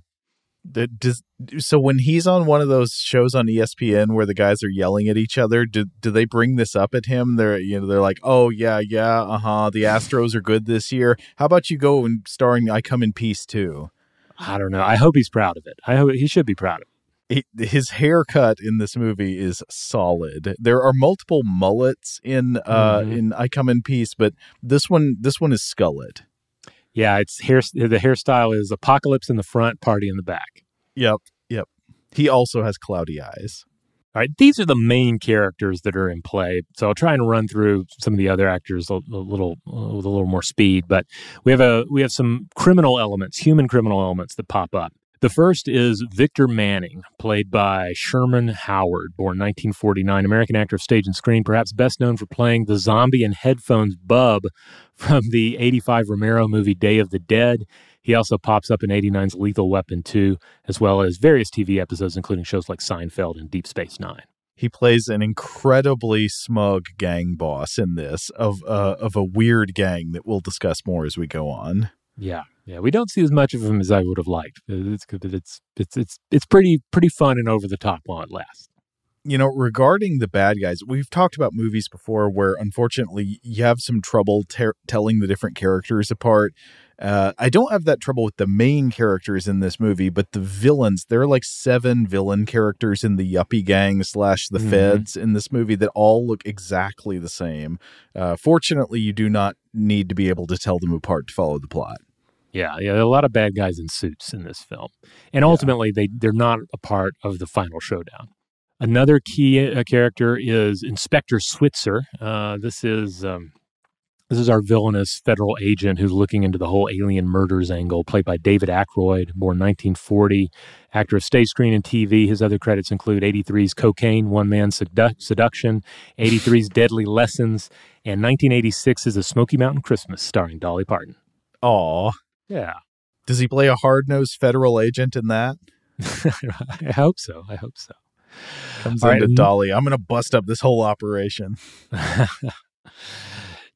Does, so when he's on one of those shows on ESPN where the guys are yelling at each other, do, do they bring this up at him? They're you know they're like, oh yeah yeah uh huh the Astros are good this year. How about you go and starring I Come in Peace too? I don't know. I hope he's proud of it. I hope he should be proud of it. He, his haircut in this movie is solid. There are multiple mullets in uh mm-hmm. in I Come in Peace, but this one this one is skullet. Yeah, it's hair. The hairstyle is apocalypse in the front, party in the back. Yep, yep. He also has cloudy eyes. All right, these are the main characters that are in play. So I'll try and run through some of the other actors a, a little uh, with a little more speed. But we have a we have some criminal elements, human criminal elements that pop up. The first is Victor Manning, played by Sherman Howard, born 1949, American actor of stage and screen, perhaps best known for playing the zombie in headphones Bub from the 85 Romero movie Day of the Dead. He also pops up in 89's Lethal Weapon 2, as well as various TV episodes, including shows like Seinfeld and Deep Space Nine. He plays an incredibly smug gang boss in this of uh, of a weird gang that we'll discuss more as we go on. Yeah, yeah, we don't see as much of him as I would have liked. It's it's it's it's it's pretty pretty fun and over the top while it lasts. You know, regarding the bad guys, we've talked about movies before where unfortunately you have some trouble ter- telling the different characters apart. Uh, I don't have that trouble with the main characters in this movie, but the villains, there are like seven villain characters in the Yuppie Gang slash the Mhm. Feds in this movie that all look exactly the same. Uh, fortunately, you do not need to be able to tell them apart to follow the plot. Yeah, yeah, there are a lot of bad guys in suits in this film, and ultimately they they're not a part of the final showdown. Another key uh, character is Inspector Switzer. Uh, this is um, this is our villainous federal agent who's looking into the whole alien murders angle, played by David Aykroyd, born 1940, actor of stage, screen, and TV. His other credits include 83's Cocaine, One Man Sedu- Seduction, 83's Deadly Lessons, and 1986's A Smoky Mountain Christmas, starring Dolly Parton. Aw. Yeah. Does he play a hard nosed federal agent in that? I hope so. I hope so. Comes All right, into and- Dolly. I'm going to bust up this whole operation.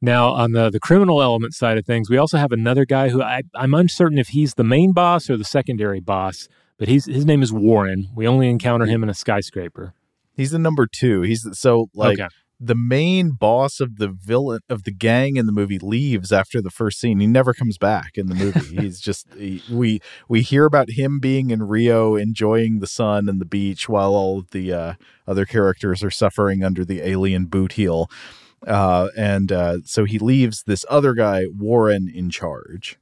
Now, on the, the criminal element side of things, we also have another guy who I, I'm uncertain if he's the main boss or the secondary boss, but he's his name is Warren. We only encounter him in a skyscraper. He's the number two. He's the- so like Okay. The main boss of the villain of the gang in the movie leaves after the first scene. He never comes back in the movie. He's just he, we we hear about him being in Rio enjoying the sun and the beach while all the uh, other characters are suffering under the alien boot heel. Uh, and uh, so he leaves this other guy Warren in charge.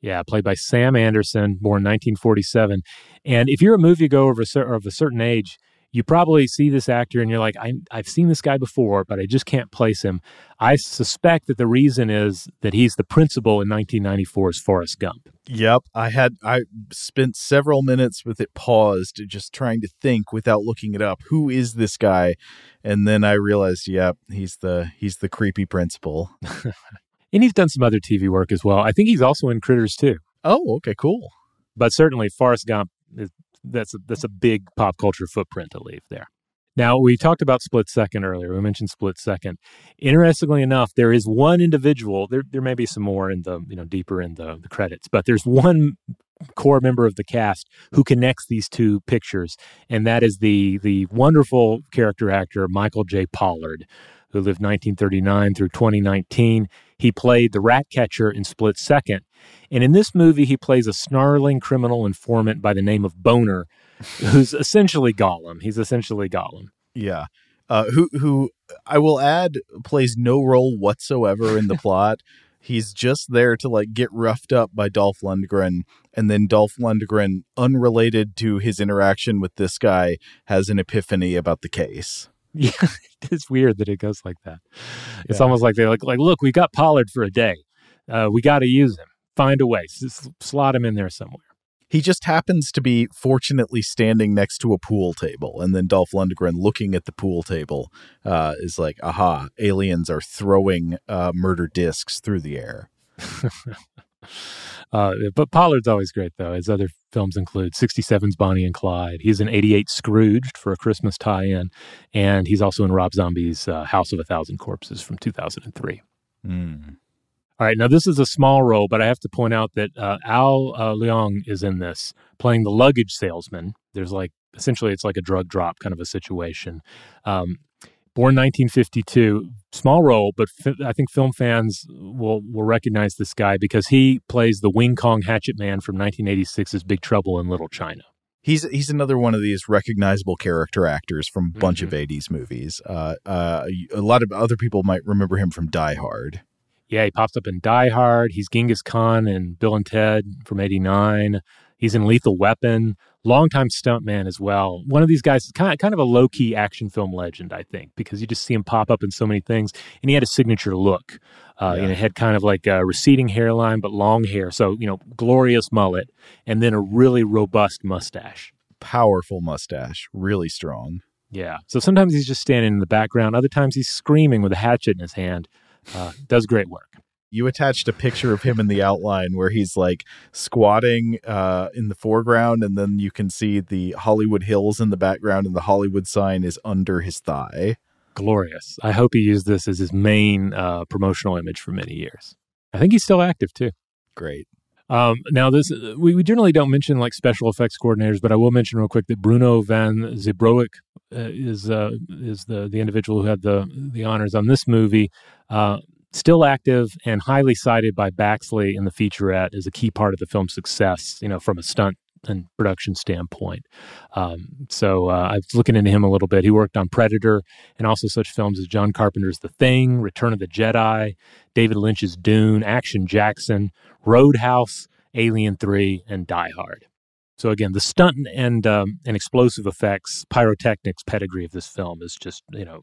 Yeah, played by Sam Anderson, born 1947. And if you're a moviegoer of a, of a certain age, you probably see this actor and you're like, I, I've seen this guy before, but I just can't place him. I suspect that the reason is that he's the principal in 1994's Forrest Gump. Yep, I had I spent several minutes with it paused, just trying to think without looking it up. Who is this guy? And then I realized, yep, he's the he's the creepy principal. And he's done some other TV work as well. I think he's also in Critters too. Oh, okay, cool. But certainly Forrest Gump is that's a, that's a big pop culture footprint to leave there. Now we talked about Split Second earlier. We mentioned Split Second. Interestingly enough, there is one individual. There there may be some more in the you know deeper in the, the credits, but there's one core member of the cast who connects these two pictures, and that is the the wonderful character actor Michael J. Pollard, who lived 1939 through 2019. He played the rat catcher in Split Second, and in this movie, he plays a snarling criminal informant by the name of Boner, who's essentially Gollum. He's essentially Gollum. Yeah. Uh, who who I will add plays no role whatsoever in the plot. He's just there to like get roughed up by Dolph Lundgren, and then Dolph Lundgren, unrelated to his interaction with this guy, has an epiphany about the case. Yeah, it's weird that it goes like that. It's Yeah. almost like they're like, like, look, we got Pollard for a day. Uh, we got to use him. Find a way. S- s- slot him in there somewhere. He just happens to be fortunately standing next to a pool table, and then Dolph Lundgren, looking at the pool table, uh, is like, "Aha! Aliens are throwing uh, murder discs through the air." Uh, but Pollard's always great, though. His other films include 67's Bonnie and Clyde. He's in 88 Scrooged for a Christmas tie in. And he's also in Rob Zombie's uh, House of a Thousand Corpses from 2003. Mm. All right, now this is a small role, but I have to point out that uh, Al uh, Leong is in this, playing the luggage salesman. There's like essentially it's like a drug drop kind of a situation. Um, born 1952, small role, but fi- I think film fans will will recognize this guy because he plays the Wing Kong Hatchet Man from 1986's Big Trouble in Little China. He's he's another one of these recognizable character actors from a bunch of '80s movies. Uh, uh, a lot of other people might remember him from Die Hard. Yeah, he pops up in Die Hard. He's Genghis Khan and Bill and Ted from '89. He He's in Lethal Weapon, longtime stuntman as well. One of these guys is kind of, kind of a low key action film legend, I think, because you just see him pop up in so many things. And he had a signature look. Uh, yeah. You know, had kind of like a receding hairline, but long hair. So, you know, glorious mullet, and then a really robust mustache. Powerful mustache, really strong. Yeah. So sometimes he's just standing in the background. Other times he's screaming with a hatchet in his hand. Uh, does great work you attached a picture of him in the outline where he's like squatting uh, in the foreground, and then you can see the Hollywood Hills in the background, and the Hollywood sign is under his thigh. Glorious. I hope he used this as his main uh, promotional image for many years. I think he's still active too. Great. Um, now, this we, we generally don't mention like special effects coordinators, but I will mention real quick that Bruno van Zeebroeck uh, is uh, is the the individual who had the the honors on this movie. Uh, still active and highly cited by Baxley in the featurette as a key part of the film's success, you know, from a stunt and production standpoint. Um, so uh, I was looking into him a little bit. He worked on Predator and also such films as John Carpenter's The Thing, Return of the Jedi, David Lynch's Dune, Action Jackson, Roadhouse, Alien 3, and Die Hard. So again, the stunt and um, and explosive effects, pyrotechnics pedigree of this film is just you know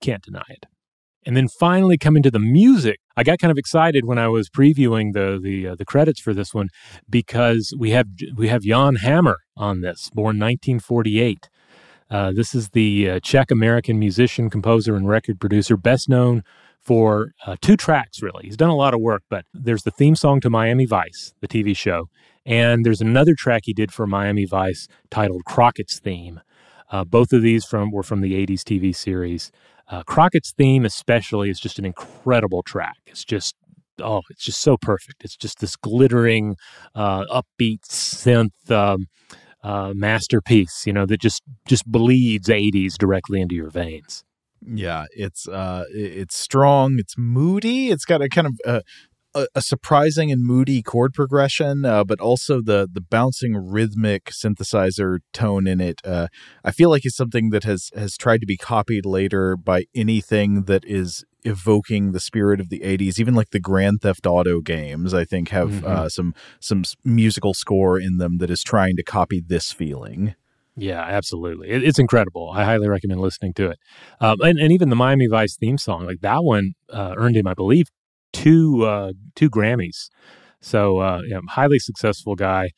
can't deny it. And then finally coming to the music, I got kind of excited when I was previewing the the uh, the credits for this one because we have we have Jan Hammer on this, born 1948. Uh, this is the uh, Czech American musician, composer, and record producer, best known for uh, two tracks. Really, he's done a lot of work, but there's the theme song to Miami Vice, the TV show, and there's another track he did for Miami Vice titled Crockett's Theme. Uh, both of these from were from the 80s TV series. Uh, Crockett's theme, especially, is just an incredible track. It's just oh, it's just so perfect. It's just this glittering, uh, upbeat synth um, uh, masterpiece, you know, that just just bleeds '80s directly into your veins. Yeah, it's uh, it's strong. It's moody. It's got a kind of uh, a, a, surprising and moody chord progression, uh, but also the the bouncing rhythmic synthesizer tone in it. Uh, I feel like it's something that has has tried to be copied later by anything that is evoking the spirit of the 80s even like the grand theft auto games i think have mm-hmm. uh, some some musical score in them that is trying to copy this feeling yeah, absolutely. It, it's incredible. I highly recommend listening to it. Um, and, and even the Miami Vice theme song, like that one uh, earned him, I believe, two uh, two Grammys. So uh, yeah, highly successful guy.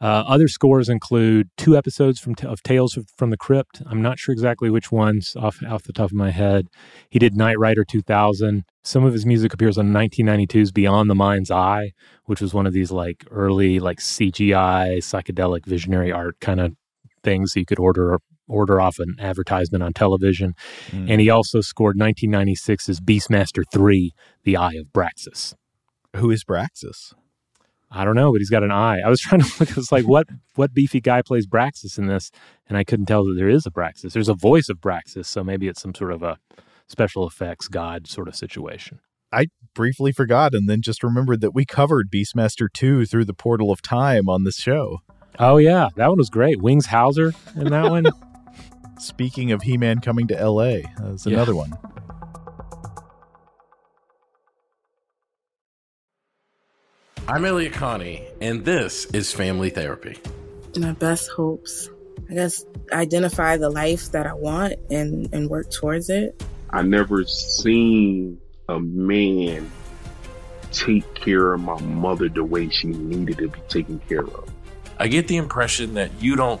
Uh, other scores include two episodes from of Tales from the Crypt. I'm not sure exactly which ones off off the top of my head. He did Knight Rider 2000. Some of his music appears on 1992's Beyond the Mind's Eye, which was one of these like early like CGI psychedelic visionary art kind of things you could order order off an advertisement on television. Mm. And he also scored 1996's Beastmaster 3, The Eye of Braxus. Who is Braxus? I don't know, but he's got an eye. I was trying to look. It's like what what beefy guy plays Braxus in this, and I couldn't tell that there is a Braxus. There's a voice of Braxus, so maybe it's some sort of a special effects god sort of situation. I briefly forgot, and then just remembered that we covered Beastmaster two through the portal of time on this show. Oh yeah, that one was great. Wings Hauser in that one. Speaking of He Man coming to LA, that's uh, yeah. another one. I'm Elliott Connie, and this is Family Therapy. My best hopes. I guess identify the life that I want and, and work towards it. I never seen a man take care of my mother the way she needed to be taken care of. I get the impression that you don't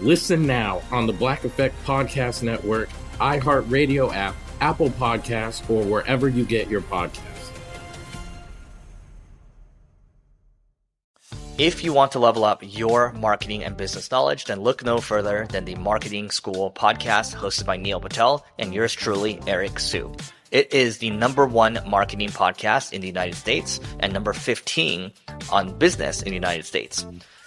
Listen now on the Black Effect Podcast Network, iHeartRadio app, Apple Podcasts, or wherever you get your podcasts. If you want to level up your marketing and business knowledge, then look no further than the Marketing School podcast hosted by Neil Patel and yours truly, Eric Siu. It is the number one marketing podcast in the United States and number 15 on business in the United States.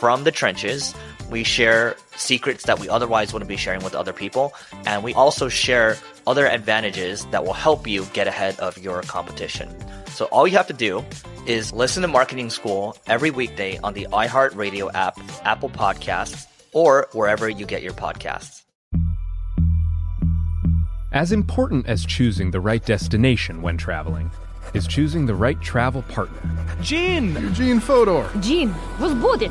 from the trenches. We share secrets that we otherwise wouldn't be sharing with other people. And we also share other advantages that will help you get ahead of your competition. So all you have to do is listen to Marketing School every weekday on the iHeartRadio app, Apple Podcasts, or wherever you get your podcasts. As important as choosing the right destination when traveling is choosing the right travel partner. Gene! Eugene Fodor. Gene was booted.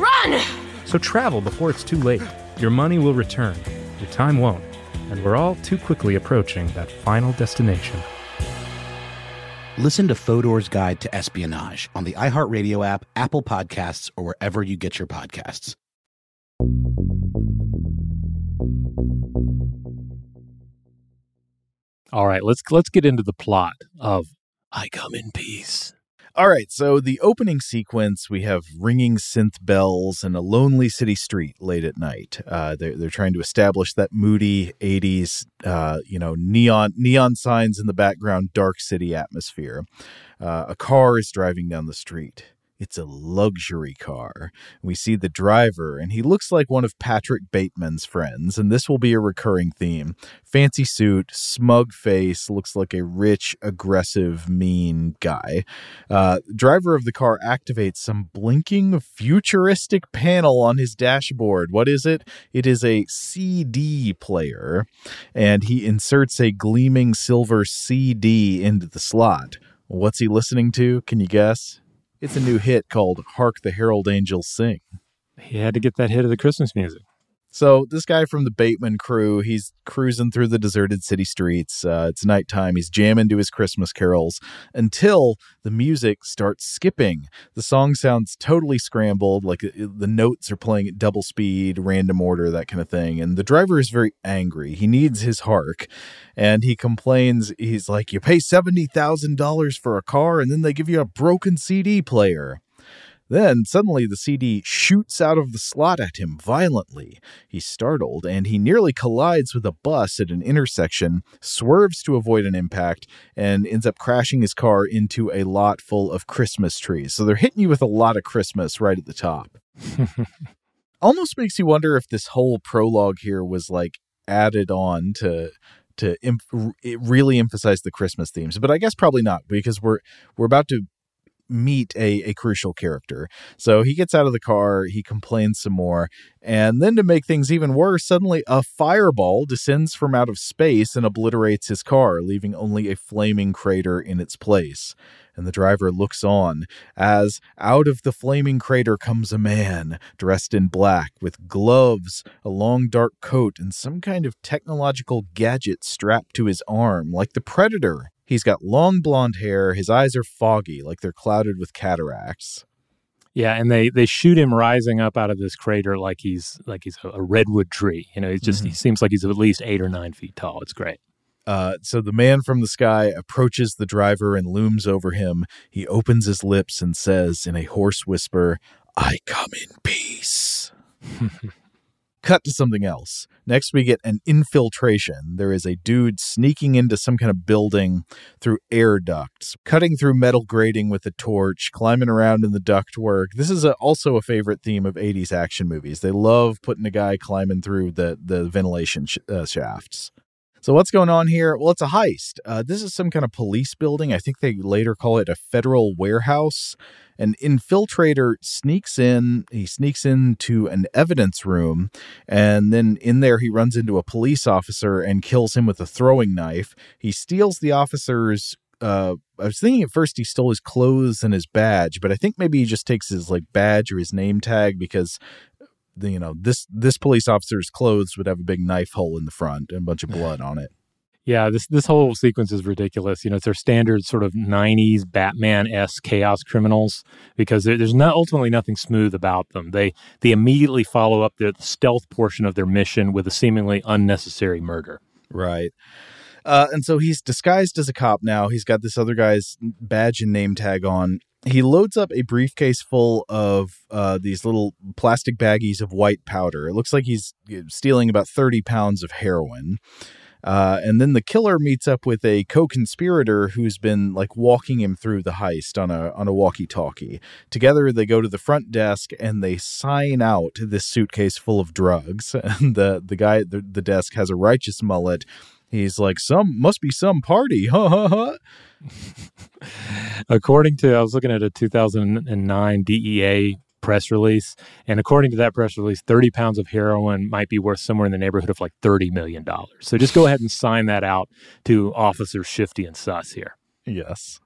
Run! So travel before it's too late. Your money will return, your time won't, and we're all too quickly approaching that final destination. Listen to Fodor's Guide to Espionage on the iHeartRadio app, Apple Podcasts, or wherever you get your podcasts. All right, let's let's get into the plot of I Come in Peace. All right, so the opening sequence, we have ringing synth bells and a lonely city street late at night. Uh, they're, they're trying to establish that moody 80s, uh, you know, neon neon signs in the background, dark city atmosphere. Uh, a car is driving down the street. It's a luxury car. We see the driver, and he looks like one of Patrick Bateman's friends, and this will be a recurring theme. Fancy suit, smug face, looks like a rich, aggressive, mean guy. Uh, driver of the car activates some blinking, futuristic panel on his dashboard. What is it? It is a CD player, and he inserts a gleaming silver CD into the slot. What's he listening to? Can you guess? It's a new hit called Hark the Herald Angels Sing. He had to get that hit of the Christmas music. So this guy from the Bateman crew, he's cruising through the deserted city streets. Uh, it's nighttime. He's jamming to his Christmas carols until the music starts skipping. The song sounds totally scrambled, like uh, the notes are playing at double speed, random order, that kind of thing. And the driver is very angry. He needs his hark, and he complains. He's like, "You pay seventy thousand dollars for a car, and then they give you a broken CD player." Then suddenly the CD shoots out of the slot at him violently. He's startled and he nearly collides with a bus at an intersection, swerves to avoid an impact, and ends up crashing his car into a lot full of Christmas trees. So they're hitting you with a lot of Christmas right at the top. Almost makes you wonder if this whole prologue here was like added on to to imp- really emphasize the Christmas themes, but I guess probably not because we're we're about to meet a, a crucial character. So he gets out of the car, he complains some more, and then to make things even worse, suddenly a fireball descends from out of space and obliterates his car, leaving only a flaming crater in its place. And the driver looks on as out of the flaming crater comes a man dressed in black with gloves, a long dark coat, and some kind of technological gadget strapped to his arm, like the Predator. He's got long blonde hair. His eyes are foggy, like they're clouded with cataracts. Yeah, and they they shoot him rising up out of this crater like he's like he's a redwood tree. You know, he's just mm-hmm. he seems like he's at least eight or nine feet tall. It's great. Uh, so the man from the sky approaches the driver and looms over him. He opens his lips and says in a hoarse whisper, "I come in peace." Cut to something else. Next, we get an infiltration. There is a dude sneaking into some kind of building through air ducts, cutting through metal grating with a torch, climbing around in the ductwork. This is a, also a favorite theme of 80s action movies. They love putting a guy climbing through the, the ventilation sh- uh, shafts. So what's going on here? Well, it's a heist. Uh, this is some kind of police building. I think they later call it a federal warehouse. An infiltrator sneaks in. He sneaks into an evidence room, and then in there he runs into a police officer and kills him with a throwing knife. He steals the officer's uh, I was thinking at first he stole his clothes and his badge, but I think maybe he just takes his like badge or his name tag because you know this this police officer's clothes would have a big knife hole in the front and a bunch of blood on it. Yeah, this this whole sequence is ridiculous. You know, it's their standard sort of '90s Batman s chaos criminals because there, there's not ultimately nothing smooth about them. They they immediately follow up the stealth portion of their mission with a seemingly unnecessary murder. Right. Uh, and so he's disguised as a cop now. He's got this other guy's badge and name tag on. He loads up a briefcase full of uh, these little plastic baggies of white powder. It looks like he's stealing about 30 pounds of heroin. Uh, and then the killer meets up with a co-conspirator who's been like walking him through the heist on a on a walkie-talkie. Together, they go to the front desk and they sign out this suitcase full of drugs. And the the guy at the, the desk has a righteous mullet. He's like, "Some must be some party, ha ha ha." According to, I was looking at a 2009 DEA press release. And according to that press release, 30 pounds of heroin might be worth somewhere in the neighborhood of like $30 million. So just go ahead and sign that out to Officer Shifty and Sus here. Yes.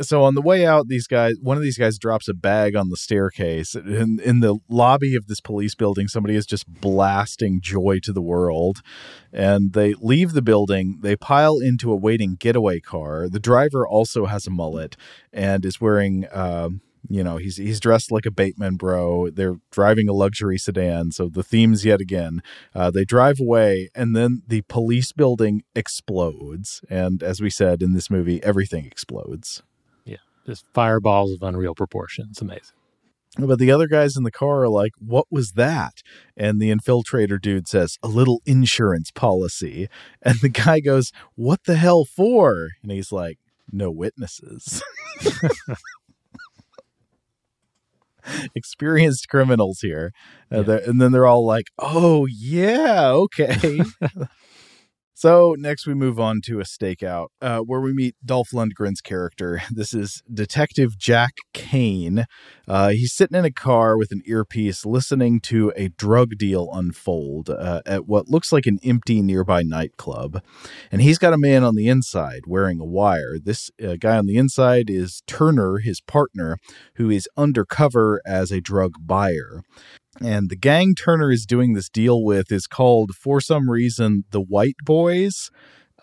So on the way out, these guys, one of these guys drops a bag on the staircase. In, the lobby of this police building, somebody is just blasting joy to the world. And they leave the building. They pile into a waiting getaway car. The driver also has a mullet and is wearing um, you know he's he's dressed like a Bateman bro. They're driving a luxury sedan, so the themes yet again. Uh, they drive away, and then the police building explodes. And as we said in this movie, everything explodes. Just fireballs of unreal proportions. Amazing. But the other guys in the car are like, "What was that?" And the infiltrator dude says, "A little insurance policy." And the guy goes, "What the hell for?" And he's like, "No witnesses." experienced criminals here. Uh, yeah. and then they're all like, oh, yeah, okay. so next we move on to a stakeout uh, where we meet Dolph Lundgren's character. This is Detective Jack Kane. Uh, he's sitting in a car with an earpiece listening to a drug deal unfold uh, at what looks like an empty nearby nightclub. And he's got a man on the inside wearing a wire. This uh, guy on the inside is Turner, his partner, who is undercover as a drug buyer. And the gang Turner is doing this deal with is called, for some reason, the White Boys.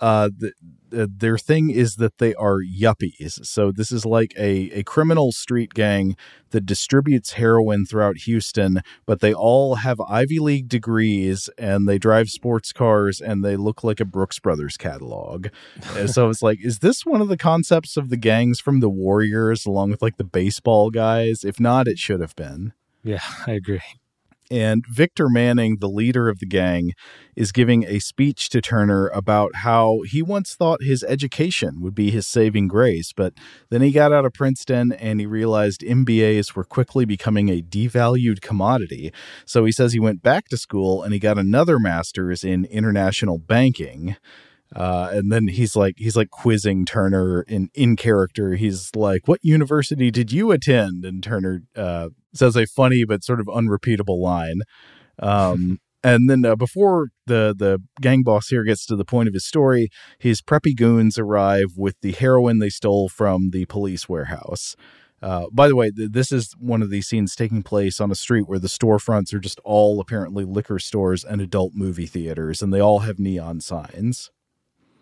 Uh, the, uh, their thing is that they are yuppies. So this is like a, a criminal street gang that distributes heroin throughout Houston, but they all have Ivy League degrees and they drive sports cars and they look like a Brooks Brothers catalog. and so it's like, is this one of the concepts of the gangs from the Warriors along with like the baseball guys? If not, it should have been. Yeah, I agree. And Victor Manning, the leader of the gang, is giving a speech to Turner about how he once thought his education would be his saving grace, but then he got out of Princeton and he realized MBAs were quickly becoming a devalued commodity. So he says he went back to school and he got another master's in international banking. Uh, and then he's like he's like quizzing Turner in in character. He's like, "What university did you attend?" And Turner uh, says a funny but sort of unrepeatable line. Um, and then uh, before the the gang boss here gets to the point of his story, his preppy goons arrive with the heroin they stole from the police warehouse. Uh, by the way, th- this is one of these scenes taking place on a street where the storefronts are just all apparently liquor stores and adult movie theaters, and they all have neon signs.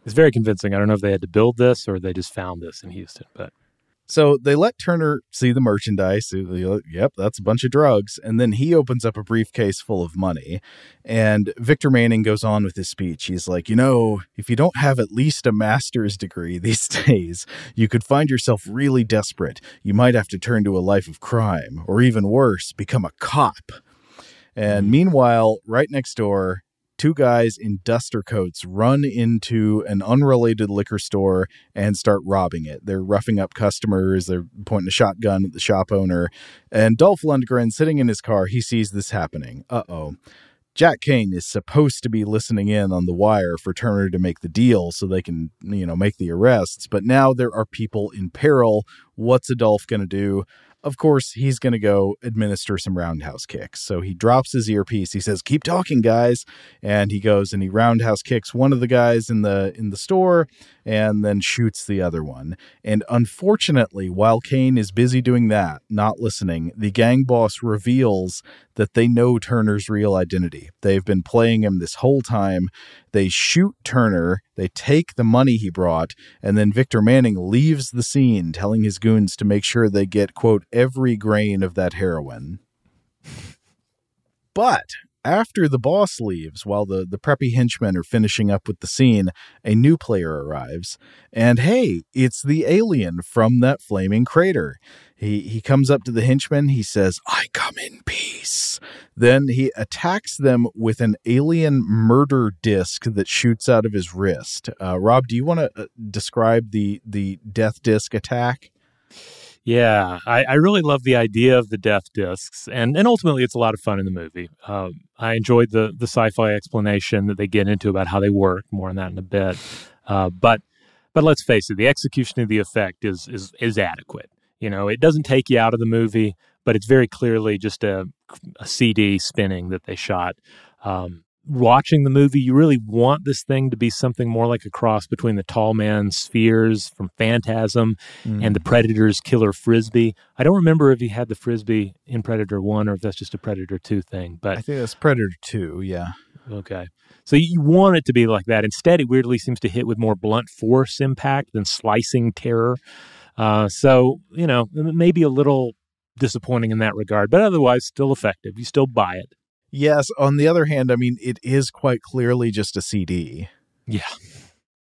It's very convincing. I don't know if they had to build this or they just found this in Houston, but so they let Turner see the merchandise. Yep, that's a bunch of drugs. And then he opens up a briefcase full of money. And Victor Manning goes on with his speech. He's like, You know, if you don't have at least a master's degree these days, you could find yourself really desperate. You might have to turn to a life of crime, or even worse, become a cop. And mm-hmm. meanwhile, right next door, two guys in duster coats run into an unrelated liquor store and start robbing it. They're roughing up customers, they're pointing a shotgun at the shop owner. And Dolph Lundgren, sitting in his car, he sees this happening. Uh oh. Jack Kane is supposed to be listening in on the wire for Turner to make the deal so they can, you know, make the arrests. But now there are people in peril. What's Adolph going to do? Of course, he's going to go administer some roundhouse kicks. So he drops his earpiece. He says, "Keep talking, guys," and he goes and he roundhouse kicks one of the guys in the in the store, and then shoots the other one. And unfortunately, while Kane is busy doing that, not listening, the gang boss reveals that they know Turner's real identity. They've been playing him this whole time. They shoot Turner, they take the money he brought, and then Victor Manning leaves the scene, telling his goons to make sure they get, quote, every grain of that heroin. But after the boss leaves, while the, the preppy henchmen are finishing up with the scene, a new player arrives. And hey, it's the alien from that flaming crater. He, he comes up to the henchmen. He says, I come in peace. Then he attacks them with an alien murder disc that shoots out of his wrist. Uh, Rob, do you want to uh, describe the, the death disc attack? Yeah, I, I, really love the idea of the death discs, and and ultimately it's a lot of fun in the movie. Um, I enjoyed the the sci-fi explanation that they get into about how they work. More on that in a bit, uh, but but let's face it, the execution of the effect is is is adequate. You know, it doesn't take you out of the movie, but it's very clearly just a, a CD spinning that they shot. Um, watching the movie, you really want this thing to be something more like a cross between the Tall Man Spheres from Phantasm mm. and the Predator's Killer Frisbee. I don't remember if he had the Frisbee in Predator 1 or if that's just a Predator 2 thing, but I think that's Predator 2, yeah. Okay. So you want it to be like that. Instead, it weirdly seems to hit with more blunt force impact than slicing terror. Uh, so, you know, maybe a little disappointing in that regard, but otherwise still effective. You still buy it. Yes. On the other hand, I mean, it is quite clearly just a CD. Yeah.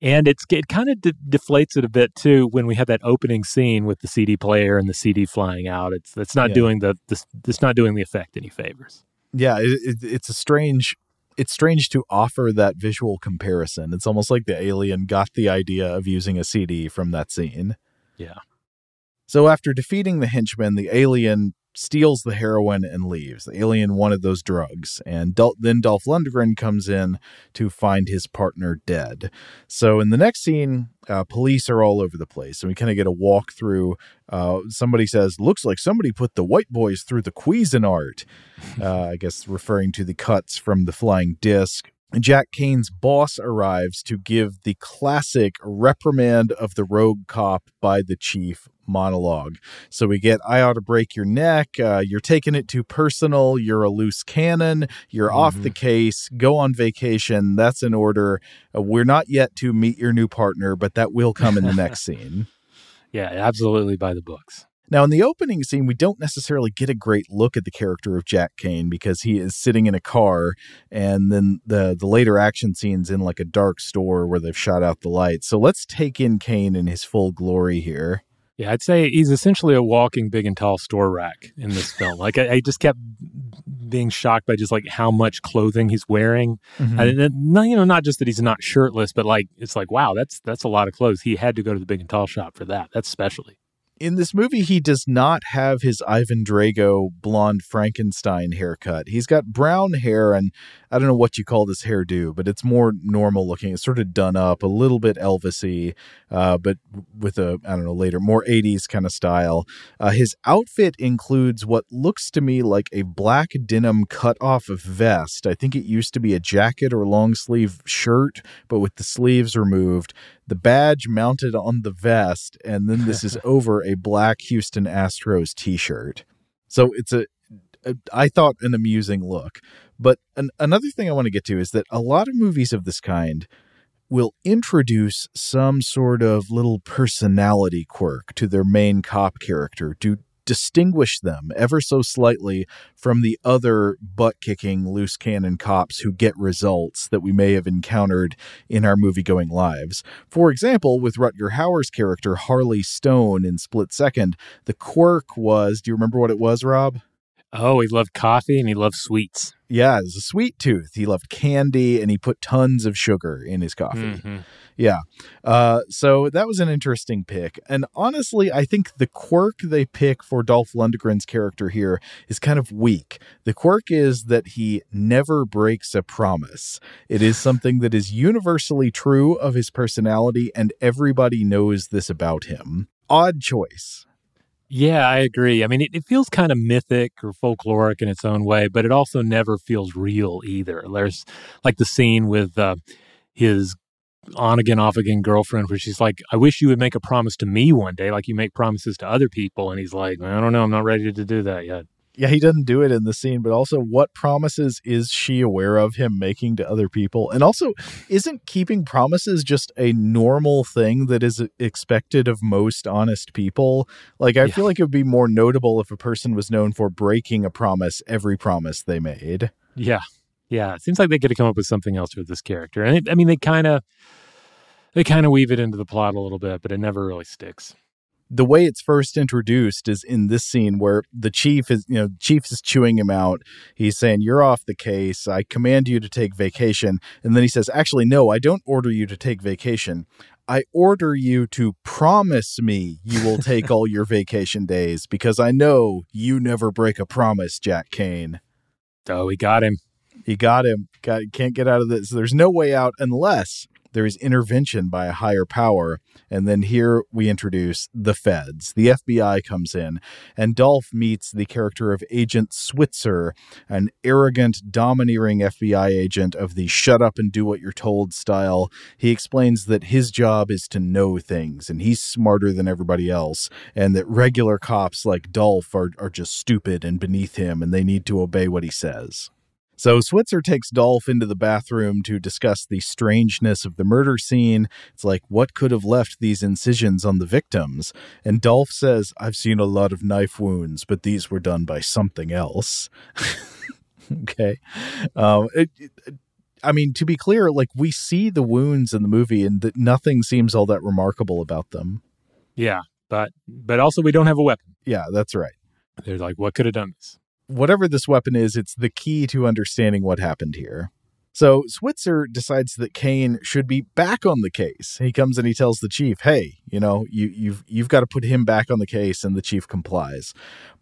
And it's it kind of de- deflates it a bit too when we have that opening scene with the CD player and the CD flying out. It's it's not yeah. doing the this it's not doing the effect any favors. Yeah, it, it, it's a strange it's strange to offer that visual comparison. It's almost like the alien got the idea of using a CD from that scene. Yeah. So after defeating the henchmen, the alien steals the heroin and leaves. The alien wanted those drugs, and then Dolph Lundgren comes in to find his partner dead. So in the next scene, uh, police are all over the place, and we kind of get a walk through. Uh, somebody says, "Looks like somebody put the white boys through the Cuisinart," uh, I guess referring to the cuts from the flying disc. Jack Kane's boss arrives to give the classic reprimand of the rogue cop by the chief monologue. So we get, I ought to break your neck. Uh, you're taking it too personal. You're a loose cannon. You're mm-hmm. off the case. Go on vacation. That's an order. Uh, we're not yet to meet your new partner, but that will come in the next scene. Yeah, absolutely by the books. Now, in the opening scene, we don't necessarily get a great look at the character of Jack Kane because he is sitting in a car, and then the the later action scenes in like a dark store where they've shot out the lights. So let's take in Kane in his full glory here. Yeah, I'd say he's essentially a walking big and tall store rack in this film. Like I, I just kept being shocked by just like how much clothing he's wearing. Mm-hmm. And, you know, not just that he's not shirtless, but like it's like wow, that's that's a lot of clothes. He had to go to the big and tall shop for that. That's specially in this movie, he does not have his Ivan Drago blonde Frankenstein haircut. He's got brown hair, and I don't know what you call this hairdo, but it's more normal looking. It's sort of done up, a little bit Elvisy, uh, but with a I don't know later more '80s kind of style. Uh, his outfit includes what looks to me like a black denim cut off vest. I think it used to be a jacket or long sleeve shirt, but with the sleeves removed the badge mounted on the vest, and then this is over a black Houston Astros T-shirt. So it's a, a I thought an amusing look. But an, another thing I want to get to is that a lot of movies of this kind will introduce some sort of little personality quirk to their main cop character to distinguish them ever so slightly from the other butt kicking loose cannon cops who get results that we may have encountered in our movie going lives. For example, with Rutger Hauer's character Harley Stone in Split Second, the quirk was do you remember what it was, Rob? Oh, he loved coffee and he loved sweets. Yeah, he's a sweet tooth. He loved candy and he put tons of sugar in his coffee. Mm-hmm. Yeah. Uh, so that was an interesting pick. And honestly, I think the quirk they pick for Dolph Lundgren's character here is kind of weak. The quirk is that he never breaks a promise. It is something that is universally true of his personality, and everybody knows this about him. Odd choice. Yeah, I agree. I mean, it, it feels kind of mythic or folkloric in its own way, but it also never feels real either. There's like the scene with uh, his on again, off again girlfriend where she's like, I wish you would make a promise to me one day, like you make promises to other people. And he's like, I don't know, I'm not ready to do that yet. Yeah, he doesn't do it in the scene, but also what promises is she aware of him making to other people? And also, isn't keeping promises just a normal thing that is expected of most honest people? Like, I yeah. feel like it would be more notable if a person was known for breaking a promise every promise they made. Yeah. Yeah. It seems like they could have come up with something else with this character. And it, I mean, they kind of. They kind of weave it into the plot a little bit, but it never really sticks the way it's first introduced is in this scene where the chief is, you know, chief is chewing him out. He's saying, "You're off the case. I command you to take vacation." And then he says, "Actually, no, I don't order you to take vacation. I order you to promise me you will take all your vacation days because I know you never break a promise, Jack Kane." Oh, he got him. He got him. Got can't get out of this. There's no way out unless there is intervention by a higher power. And then here we introduce the feds. The FBI comes in, and Dolph meets the character of Agent Switzer, an arrogant, domineering FBI agent of the shut up and do what you're told style. He explains that his job is to know things, and he's smarter than everybody else, and that regular cops like Dolph are, are just stupid and beneath him, and they need to obey what he says. So Switzer takes Dolph into the bathroom to discuss the strangeness of the murder scene. It's like, what could have left these incisions on the victims? And Dolph says, I've seen a lot of knife wounds, but these were done by something else. okay. Um, it, it, I mean, to be clear, like we see the wounds in the movie and that nothing seems all that remarkable about them. Yeah. But, but also we don't have a weapon. Yeah, that's right. They're like, what could have done this? Whatever this weapon is, it's the key to understanding what happened here. So Switzer decides that Kane should be back on the case. He comes and he tells the chief, "Hey, you know, you you've you've got to put him back on the case," and the chief complies.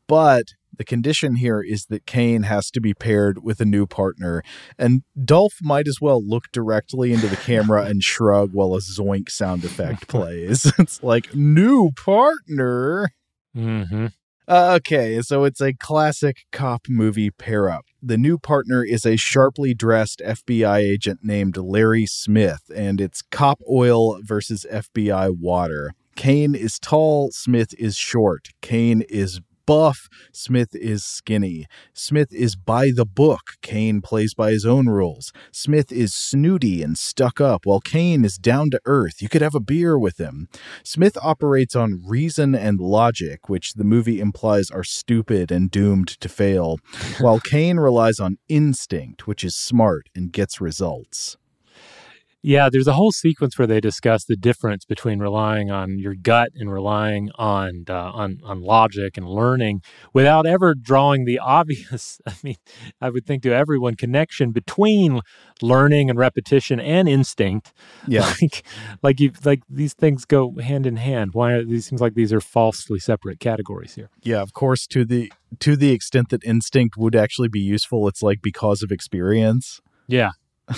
But the condition here is that Kane has to be paired with a new partner, and Dolph might as well look directly into the camera and shrug while a zoink sound effect plays. it's like new partner. Mm-hmm. Uh, okay, so it's a classic cop movie pair up. The new partner is a sharply dressed FBI agent named Larry Smith, and it's cop oil versus FBI water. Kane is tall, Smith is short. Kane is buff. Smith is skinny. Smith is by the book. Kane plays by his own rules. Smith is snooty and stuck up, while Kane is down to earth. You could have a beer with him. Smith operates on reason and logic, which the movie implies are stupid and doomed to fail, while Kane relies on instinct, which is smart and gets results. Yeah, there's a whole sequence where they discuss the difference between relying on your gut and relying on uh, on on logic and learning without ever drawing the obvious. I mean, I would think to everyone connection between learning and repetition and instinct. Yeah, like like you like these things go hand in hand. Why are these seems like these are falsely separate categories here? Yeah, of course. To the to the extent that instinct would actually be useful, it's like because of experience. Yeah.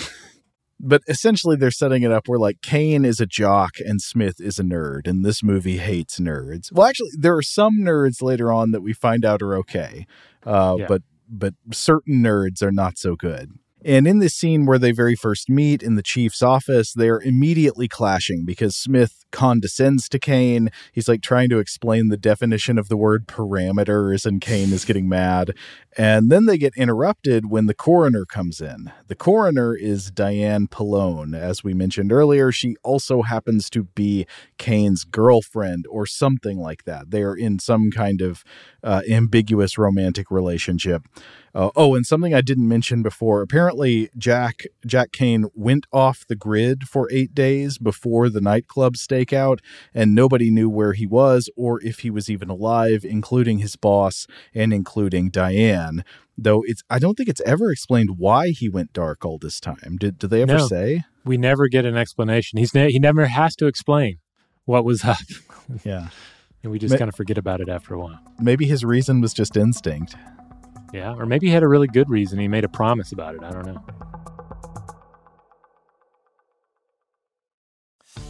but essentially they're setting it up where like Kane is a jock and Smith is a nerd, and this movie hates nerds. Well, actually, there are some nerds later on that we find out are okay, uh, yeah. but but certain nerds are not so good. And in this scene where they very first meet in the chief's office, they're immediately clashing because Smith condescends to Kane. He's like trying to explain the definition of the word parameters, and Kane is getting mad. And then they get interrupted when the coroner comes in. The coroner is Diane Pallone. As we mentioned earlier, she also happens to be Kane's girlfriend or something like that. They are in some kind of uh, ambiguous romantic relationship. Uh, oh, and something I didn't mention before. Apparently, Jack Jack Kane went off the grid for eight days before the nightclub stakeout, and nobody knew where he was or if he was even alive, including his boss and including Diane. Though it's, I don't think it's ever explained why he went dark all this time. Did did they ever no, say? We never get an explanation. He's ne- he never has to explain what was up. yeah. And we just kind of forget about it after a while. Maybe his reason was just instinct. Yeah, or maybe he had a really good reason. He made a promise about it. I don't know.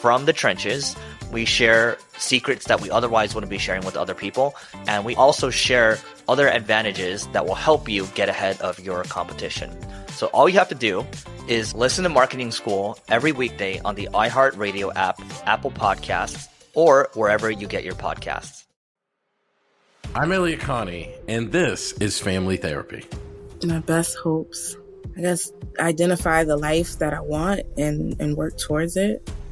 from the trenches. We share secrets that we otherwise wouldn't be sharing with other people. And we also share other advantages that will help you get ahead of your competition. So all you have to do is listen to Marketing School every weekday on the iHeartRadio app, Apple Podcasts, or wherever you get your podcasts. I'm Elliott Connie, and this is Family Therapy. My best hopes. I guess identify the life that I want and, and work towards it.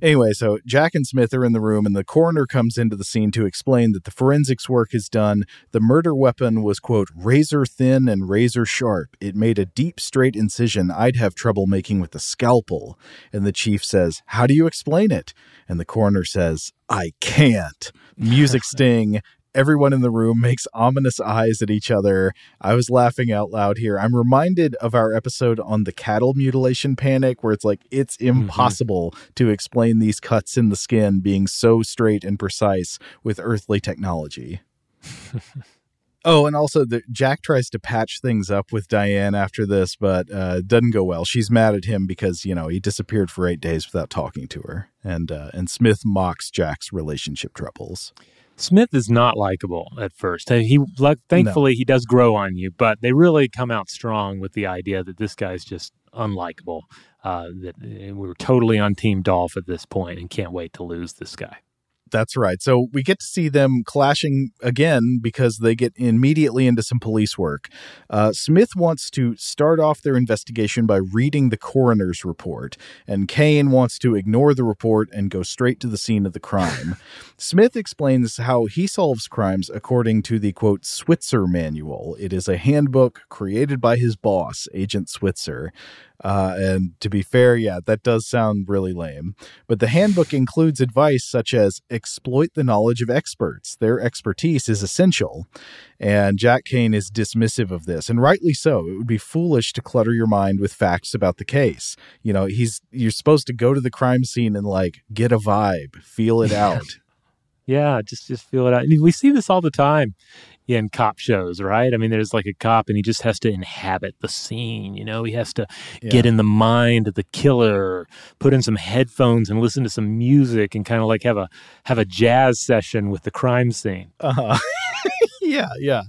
Anyway, so Jack and Smith are in the room, and the coroner comes into the scene to explain that the forensics work is done. The murder weapon was, quote, razor thin and razor sharp. It made a deep, straight incision I'd have trouble making with a scalpel. And the chief says, How do you explain it? And the coroner says, I can't. Music sting. Everyone in the room makes ominous eyes at each other. I was laughing out loud here. I'm reminded of our episode on the cattle mutilation panic, where it's like it's impossible mm-hmm. to explain these cuts in the skin being so straight and precise with earthly technology. Oh, and also the Jack tries to patch things up with Diane after this, but uh, doesn't go well. She's mad at him because you know he disappeared for eight days without talking to her, and uh, and Smith mocks Jack's relationship troubles. Smith is not likable at first. He like thankfully no. he does grow on you, but they really come out strong with the idea that this guy's just unlikable. Uh, that we were totally on Team Dolph at this point, and can't wait to lose this guy. That's right. So we get to see them clashing again because they get immediately into some police work. Uh, Smith wants to start off their investigation by reading the coroner's report, and Kane wants to ignore the report and go straight to the scene of the crime. Smith explains how he solves crimes according to the quote Switzer manual. It is a handbook created by his boss, Agent Switzer. Uh, and to be fair, yeah, that does sound really lame. But the handbook includes advice such as exploit the knowledge of experts. Their expertise is essential. And Jack Kane is dismissive of this, and rightly so. It would be foolish to clutter your mind with facts about the case. You know, he's you're supposed to go to the crime scene and like get a vibe, feel it out. Yeah, just just feel it out. I mean, we see this all the time in cop shows, right? I mean, there's like a cop and he just has to inhabit the scene, you know, he has to yeah. get in the mind of the killer, put in some headphones and listen to some music and kind of like have a have a jazz session with the crime scene. Uh-huh. yeah, yeah.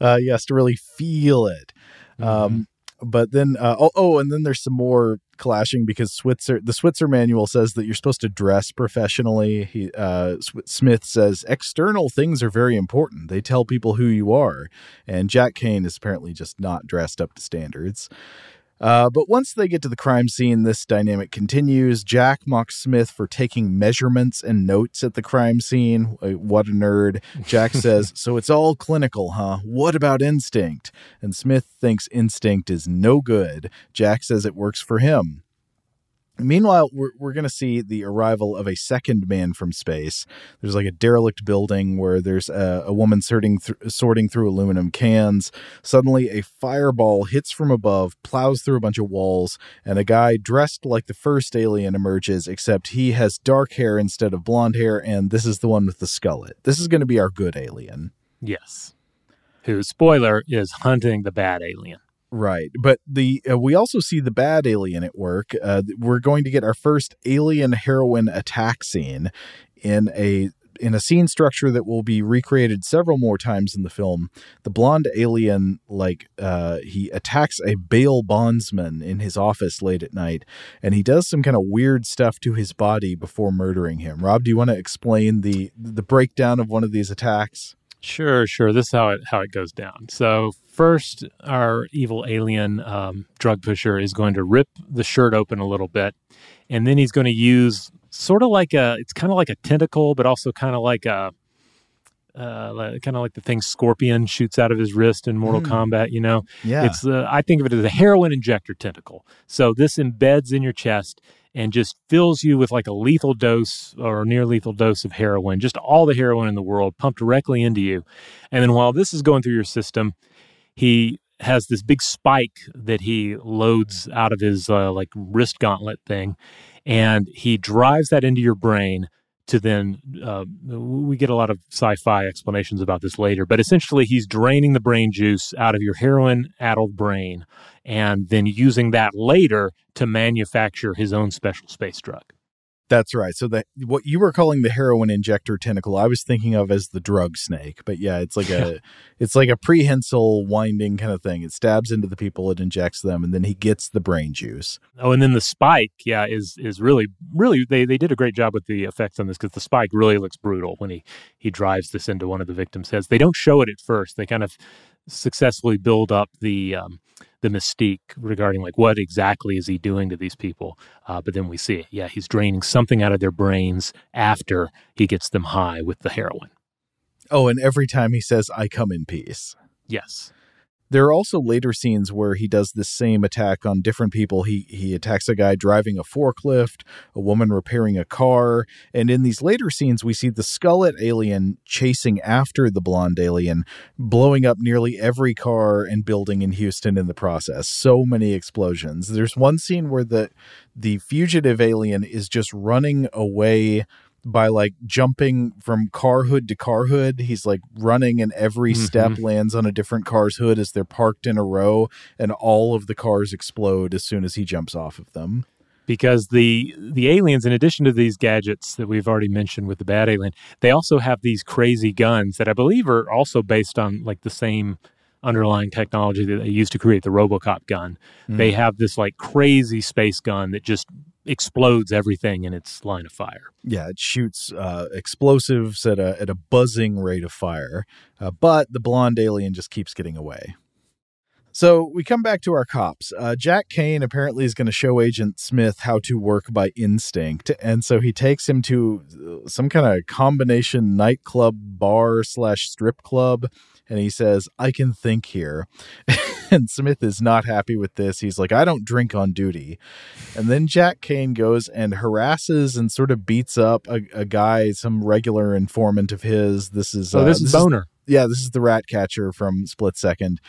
Uh, he has to really feel it. Um, but then, uh, oh, oh, and then there's some more clashing because Switzer, the Switzer manual says that you're supposed to dress professionally. He, uh, Smith says external things are very important. They tell people who you are, and Jack Kane is apparently just not dressed up to standards. Uh, but once they get to the crime scene, this dynamic continues. Jack mocks Smith for taking measurements and notes at the crime scene. Uh, What a nerd. Jack says, So it's all clinical, huh? What about instinct? And Smith thinks instinct is no good. Jack says it works for him. Meanwhile, we're, we're going to see the arrival of a second man from space. There's like a derelict building where there's a, a woman sorting, th- sorting through aluminum cans. Suddenly, a fireball hits from above, plows through a bunch of walls, and a guy dressed like the first alien emerges, except he has dark hair instead of blonde hair, and this is the one with the skullet. This is going to be our good alien. Yes. Who, spoiler, is hunting the bad alien. Right, but the uh, we also see the bad alien at work. Uh, we're going to get our first alien heroine attack scene in a in a scene structure that will be recreated several more times in the film. The blonde alien, like uh, he attacks a bail bondsman in his office late at night, and he does some kind of weird stuff to his body before murdering him. Rob, do you want to explain the the breakdown of one of these attacks? Sure, sure. This is how it how it goes down. So first, our evil alien um, drug pusher is going to rip the shirt open a little bit, and then he's going to use sort of like a it's kind of like a tentacle, but also kind of like a uh, kind of like the thing Scorpion shoots out of his wrist in Mortal Mm. Kombat. You know, Yeah. It's uh, I think of it as a heroin injector tentacle. So this embeds in your chest and just fills you with like a lethal dose or near lethal dose of heroin, just all the heroin in the world pumped directly into you. And then while this is going through your system, he has this big spike that he loads out of his uh, like wrist gauntlet thing, and he drives that into your brain to then uh, we get a lot of sci-fi explanations about this later but essentially he's draining the brain juice out of your heroin addled brain and then using that later to manufacture his own special space drug That's right. So that what you were calling the heroin injector tentacle, I was thinking of as the drug snake. But yeah, it's like a it's like a prehensile winding kind of thing. It stabs into the people, it injects them, and then he gets the brain juice. Oh, and then the spike, yeah, is is really really they they did a great job with the effects on this because the spike really looks brutal when he he drives this into one of the victims' heads. They don't show it at first. They kind of successfully build up the um, the mystique regarding like what exactly is he doing to these people. Uh, but then we see it. Yeah, he's draining something out of their brains after he gets them high with the heroin. Oh, and every time he says, I come in peace. Yes. There are also later scenes where he does the same attack on different people. He he attacks a guy driving a forklift, a woman repairing a car, and in these later scenes we see the skullet alien chasing after the blonde alien, blowing up nearly every car and building in Houston in the process. So many explosions. There's one scene where the the fugitive alien is just running away by like jumping from car hood to car hood. He's like running, and every step Mhm. lands on a different car's hood as they're parked in a row, and all of the cars explode as soon as he jumps off of them. because the the aliens in addition to these gadgets that we've already mentioned with the bad alien they also have these crazy guns that i believe are also based on like the same underlying technology that they used to create the robocop gun Mm. they have this like crazy space gun that just explodes everything in its line of fire Yeah, it shoots uh, explosives at a at a buzzing rate of fire, uh, but the blonde alien just keeps getting away. So we come back to our cops. Uh, Jack Kane apparently is going to show Agent Smith how to work by instinct, and so he takes him to uh, some kind of combination nightclub, bar slash strip club, and he says, "I can think here." and Smith is not happy with this. He's like, "I don't drink on duty." And then Jack Kane goes and harasses and sort of beats up a, a guy, some regular informant of his. This is Oh, this is Boner. yeah, this is the rat catcher from Split Second.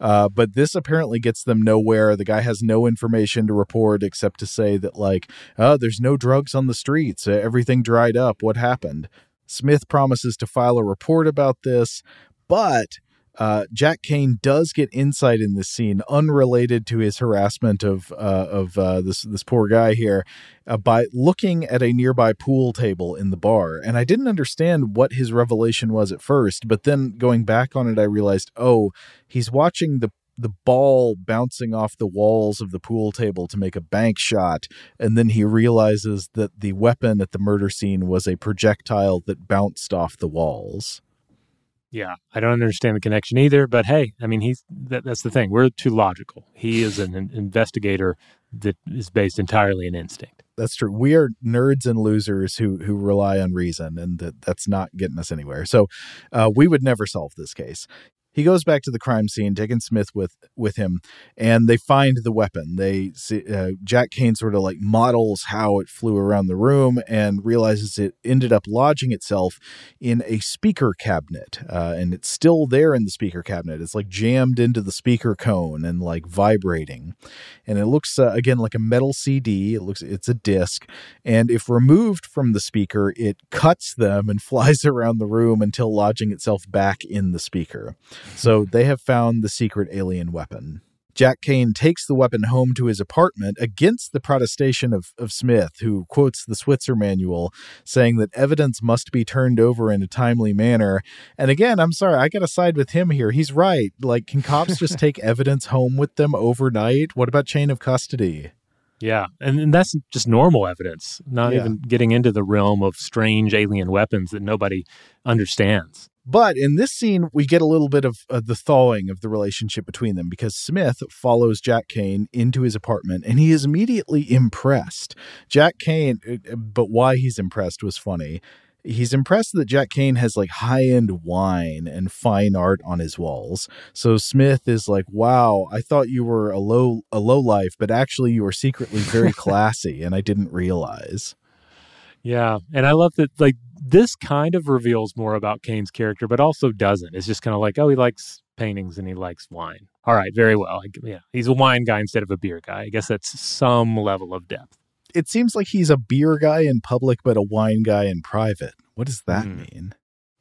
Uh, but this apparently gets them nowhere. The guy has no information to report except to say that, like, oh, there's no drugs on the streets. Uh, everything dried up. What happened? Smith promises to file a report about this, but Uh, Jack Kane does get insight in this scene, unrelated to his harassment of uh, of uh, this this poor guy here, uh, by looking at a nearby pool table in the bar. And I didn't understand what his revelation was at first, but then going back on it, I realized, oh, he's watching the the ball bouncing off the walls of the pool table to make a bank shot. And then he realizes that the weapon at the murder scene was a projectile that bounced off the walls. Yeah, I don't understand the connection either. But hey, I mean, he's that, that's the thing. We're too logical. He is an, an investigator that is based entirely in instinct. That's true. We are nerds and losers who who rely on reason, and that that's not getting us anywhere. So, uh, we would never solve this case he goes back to the crime scene, taking Smith with with him, and they find the weapon. They see, uh, Jack Kane sort of like models how it flew around the room and realizes it ended up lodging itself in a speaker cabinet, uh, and it's still there in the speaker cabinet. It's like jammed into the speaker cone and like vibrating, and it looks uh, again like a metal CD. It looks it's a disc, and if removed from the speaker, it cuts them and flies around the room until lodging itself back in the speaker. So they have found the secret alien weapon. Jack Kane takes the weapon home to his apartment against the protestation of, of Smith, who quotes the Switzer manual, saying that evidence must be turned over in a timely manner. And again, I'm sorry, I got to side with him here. He's right. Like, can cops just take evidence home with them overnight? What about chain of custody? Yeah, and, and that's just normal evidence, not yeah. even getting into the realm of strange alien weapons that nobody understands. But in this scene, we get a little bit of uh, the thawing of the relationship between them because Smith follows Jack Kane into his apartment and he is immediately impressed. Jack Kane, uh, but why he's impressed was funny. He's impressed that Jack Kane has like high end wine and fine art on his walls. So Smith is like, "Wow, I thought you were a low a low life, but actually you are secretly very classy, and I didn't realize." Yeah, and I love that like this kind of reveals more about Kane's character, but also doesn't. It's just kind of like, oh, he likes paintings and he likes wine. All right, very well. Yeah, he's a wine guy instead of a beer guy. I guess that's some level of depth. It seems like he's a beer guy in public, but a wine guy in private. What does that mm. mean?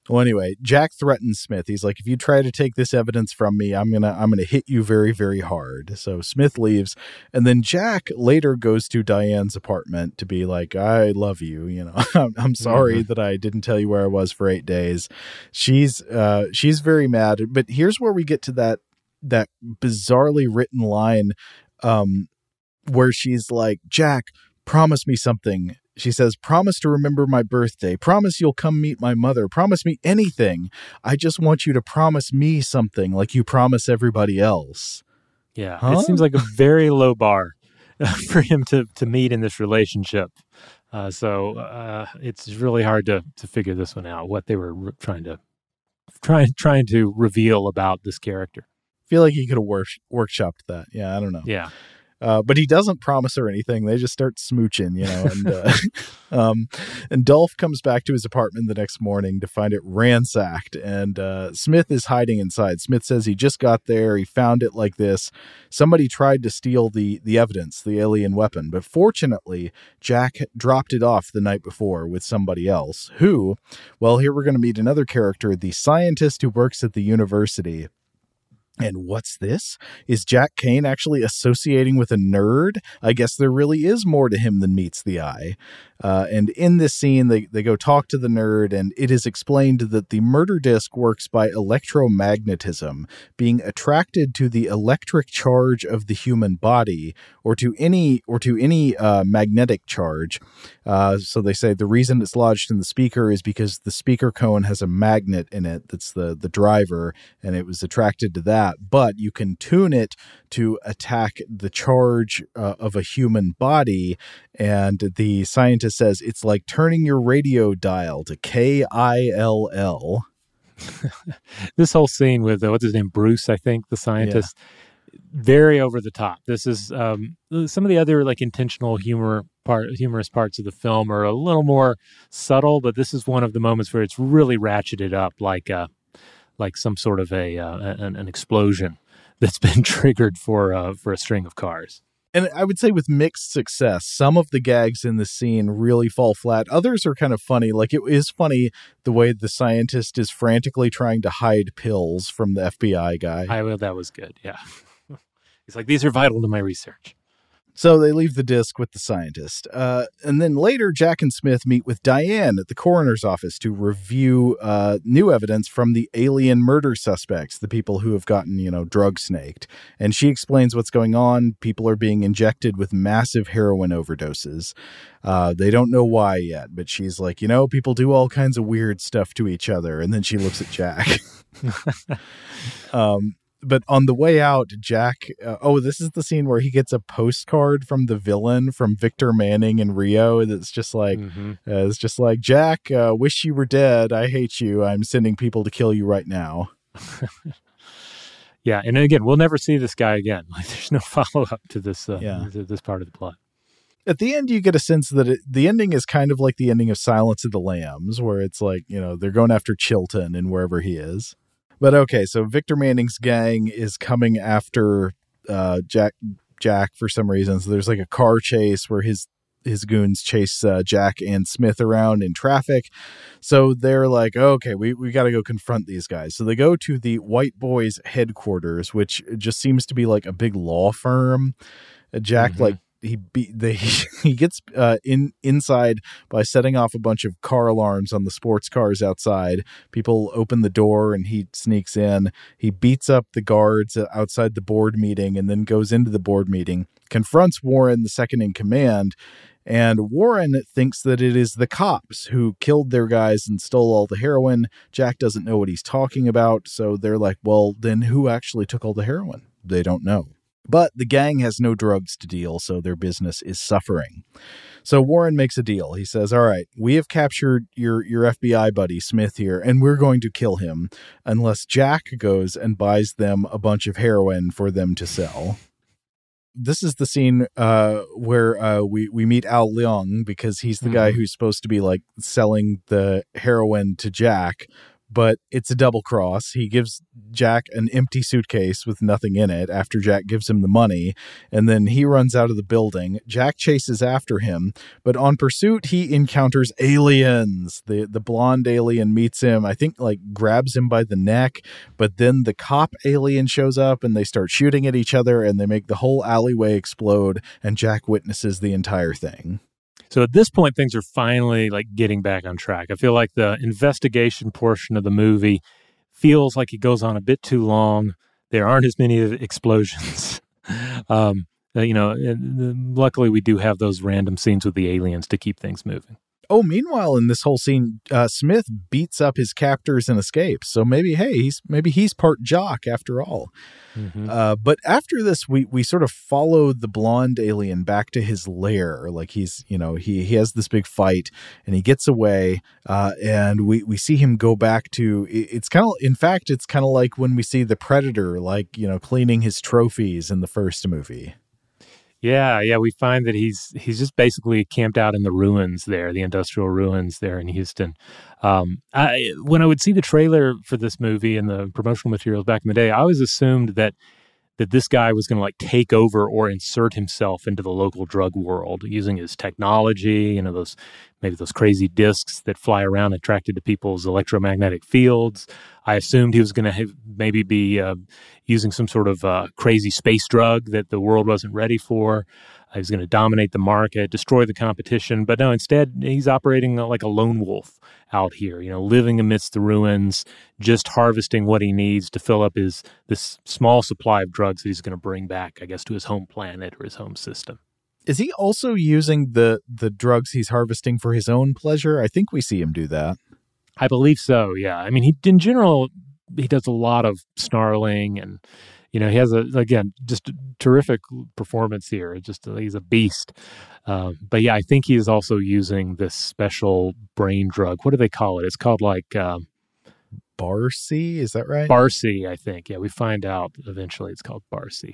Well, anyway, Jack threatens Smith. He's like, "If you try to take this evidence from me, I'm gonna I'm gonna hit you very very hard." So Smith leaves, and then Jack later goes to Diane's apartment to be like, "I love you. You know, I'm, I'm sorry mm-hmm. that I didn't tell you where I was for eight days." She's uh she's very mad. But here's where we get to that that bizarrely written line, um, where she's like, "Jack, promise me something." She says, Promise to remember my birthday. Promise you'll come meet my mother. Promise me anything. I just want you to promise me something like you promise everybody else. Yeah. Huh? It seems like a very low bar for him to, to meet in this relationship. Uh, so uh, it's really hard to, to figure this one out, what they were re- trying to trying trying to reveal about this character. I feel like he could have work, workshopped that. Yeah, I don't know. Yeah. Uh, but he doesn't promise her anything. They just start smooching, you know. And uh, um, and Dolph comes back to his apartment the next morning to find it ransacked, and uh, Smith is hiding inside. Smith says he just got there. He found it like this. Somebody tried to steal the the evidence, the alien weapon, but fortunately, Jack dropped it off the night before with somebody else. Who? Well, here we're going to meet another character, the scientist who works at the university and what's this? Is Jack Kane actually associating with a nerd? I guess there really is more to him than meets the eye. Uh, and in this scene, they, they go talk to the nerd, and it is explained that the murder disc works by electromagnetism, being attracted to the electric charge of the human body, or to any or to any uh, magnetic charge. Uh, so they say the reason it's lodged in the speaker is because the speaker cone has a magnet in it that's the the driver, and it was attracted to that. But you can tune it to attack the charge uh, of a human body. And the scientist says it's like turning your radio dial to K I L L. this whole scene with uh, what's his name, Bruce, I think, the scientist, yeah. very over the top. This is um, some of the other like intentional humor part, humorous parts of the film are a little more subtle, but this is one of the moments where it's really ratcheted up, like uh, like some sort of a uh, an, an explosion that's been triggered for uh, for a string of cars. And I would say with mixed success, some of the gags in the scene really fall flat. Others are kind of funny. Like it is funny the way the scientist is frantically trying to hide pills from the FBI guy. I well, that was good. Yeah. He's like, these are vital to my research. So they leave the disc with the scientist. Uh, and then later, Jack and Smith meet with Diane at the coroner's office to review uh, new evidence from the alien murder suspects, the people who have gotten, you know, drug snaked. And she explains what's going on. People are being injected with massive heroin overdoses. Uh, they don't know why yet, but she's like, you know, people do all kinds of weird stuff to each other. And then she looks at Jack. um, but on the way out, Jack. Uh, oh, this is the scene where he gets a postcard from the villain from Victor Manning in Rio. That's just like, mm-hmm. uh, it's just like Jack. Uh, wish you were dead. I hate you. I'm sending people to kill you right now. yeah, and again, we'll never see this guy again. Like, there's no follow up to this. Uh, yeah. to this part of the plot. At the end, you get a sense that it, the ending is kind of like the ending of Silence of the Lambs, where it's like you know they're going after Chilton and wherever he is. But okay, so Victor Manning's gang is coming after uh, Jack Jack for some reason. So there's like a car chase where his his goons chase uh, Jack and Smith around in traffic. So they're like, okay, we, we got to go confront these guys. So they go to the White Boys headquarters, which just seems to be like a big law firm. Jack mm-hmm. like he be they he gets uh, in inside by setting off a bunch of car alarms on the sports cars outside. People open the door and he sneaks in. He beats up the guards outside the board meeting and then goes into the board meeting. Confronts Warren, the second in command, and Warren thinks that it is the cops who killed their guys and stole all the heroin. Jack doesn't know what he's talking about, so they're like, "Well, then who actually took all the heroin?" They don't know. But the gang has no drugs to deal, so their business is suffering. So Warren makes a deal. He says, "All right, we have captured your your FBI buddy Smith here, and we're going to kill him unless Jack goes and buys them a bunch of heroin for them to sell." This is the scene uh, where uh, we we meet Al Leong because he's the mm-hmm. guy who's supposed to be like selling the heroin to Jack, but it's a double cross. He gives Jack an empty suitcase with nothing in it after Jack gives him the money, and then he runs out of the building. Jack chases after him, but on pursuit, he encounters aliens. The the blonde alien meets him, I think like grabs him by the neck, but then the cop alien shows up and they start shooting at each other and they make the whole alleyway explode and Jack witnesses the entire thing. So at this point, things are finally like getting back on track. I feel like the investigation portion of the movie feels like it goes on a bit too long. There aren't as many explosions. um, uh, you know, luckily we do have those random scenes with the aliens to keep things moving. Oh, meanwhile, in this whole scene, uh, Smith beats up his captors and escapes. So maybe, hey, he's maybe he's part jock after all. Mm-hmm. Uh, but after this, we we sort of follow the blonde alien back to his lair. Like he's, you know, he he has this big fight and he gets away. Uh, and we we see him go back to. It's kind of, in fact, it's kind of like when we see the predator, like you know, cleaning his trophies in the first movie. Yeah, yeah, we find that he's he's just basically camped out in the ruins there, the industrial ruins there in Houston. Um, I, when I would see the trailer for this movie and the promotional materials back in the day, I always assumed that that this guy was going to like take over or insert himself into the local drug world using his technology, you know, those maybe those crazy discs that fly around attracted to people's electromagnetic fields. I assumed he was going to maybe be uh, using some sort of uh, crazy space drug that the world wasn't ready for. He was going to dominate the market, destroy the competition. But no, instead, he's operating like a lone wolf out here, you know, living amidst the ruins, just harvesting what he needs to fill up his this small supply of drugs that he's going to bring back, I guess, to his home planet or his home system. Is he also using the the drugs he's harvesting for his own pleasure? I think we see him do that. I believe so. Yeah. I mean, he in general he does a lot of snarling and you know he has a again just terrific performance here. Just he's a beast. Um, but yeah i think he is also using this special brain drug. What do they call it? It's called like um, barcy? Is that right? Barcy i think. Yeah we find out eventually it's called barcy.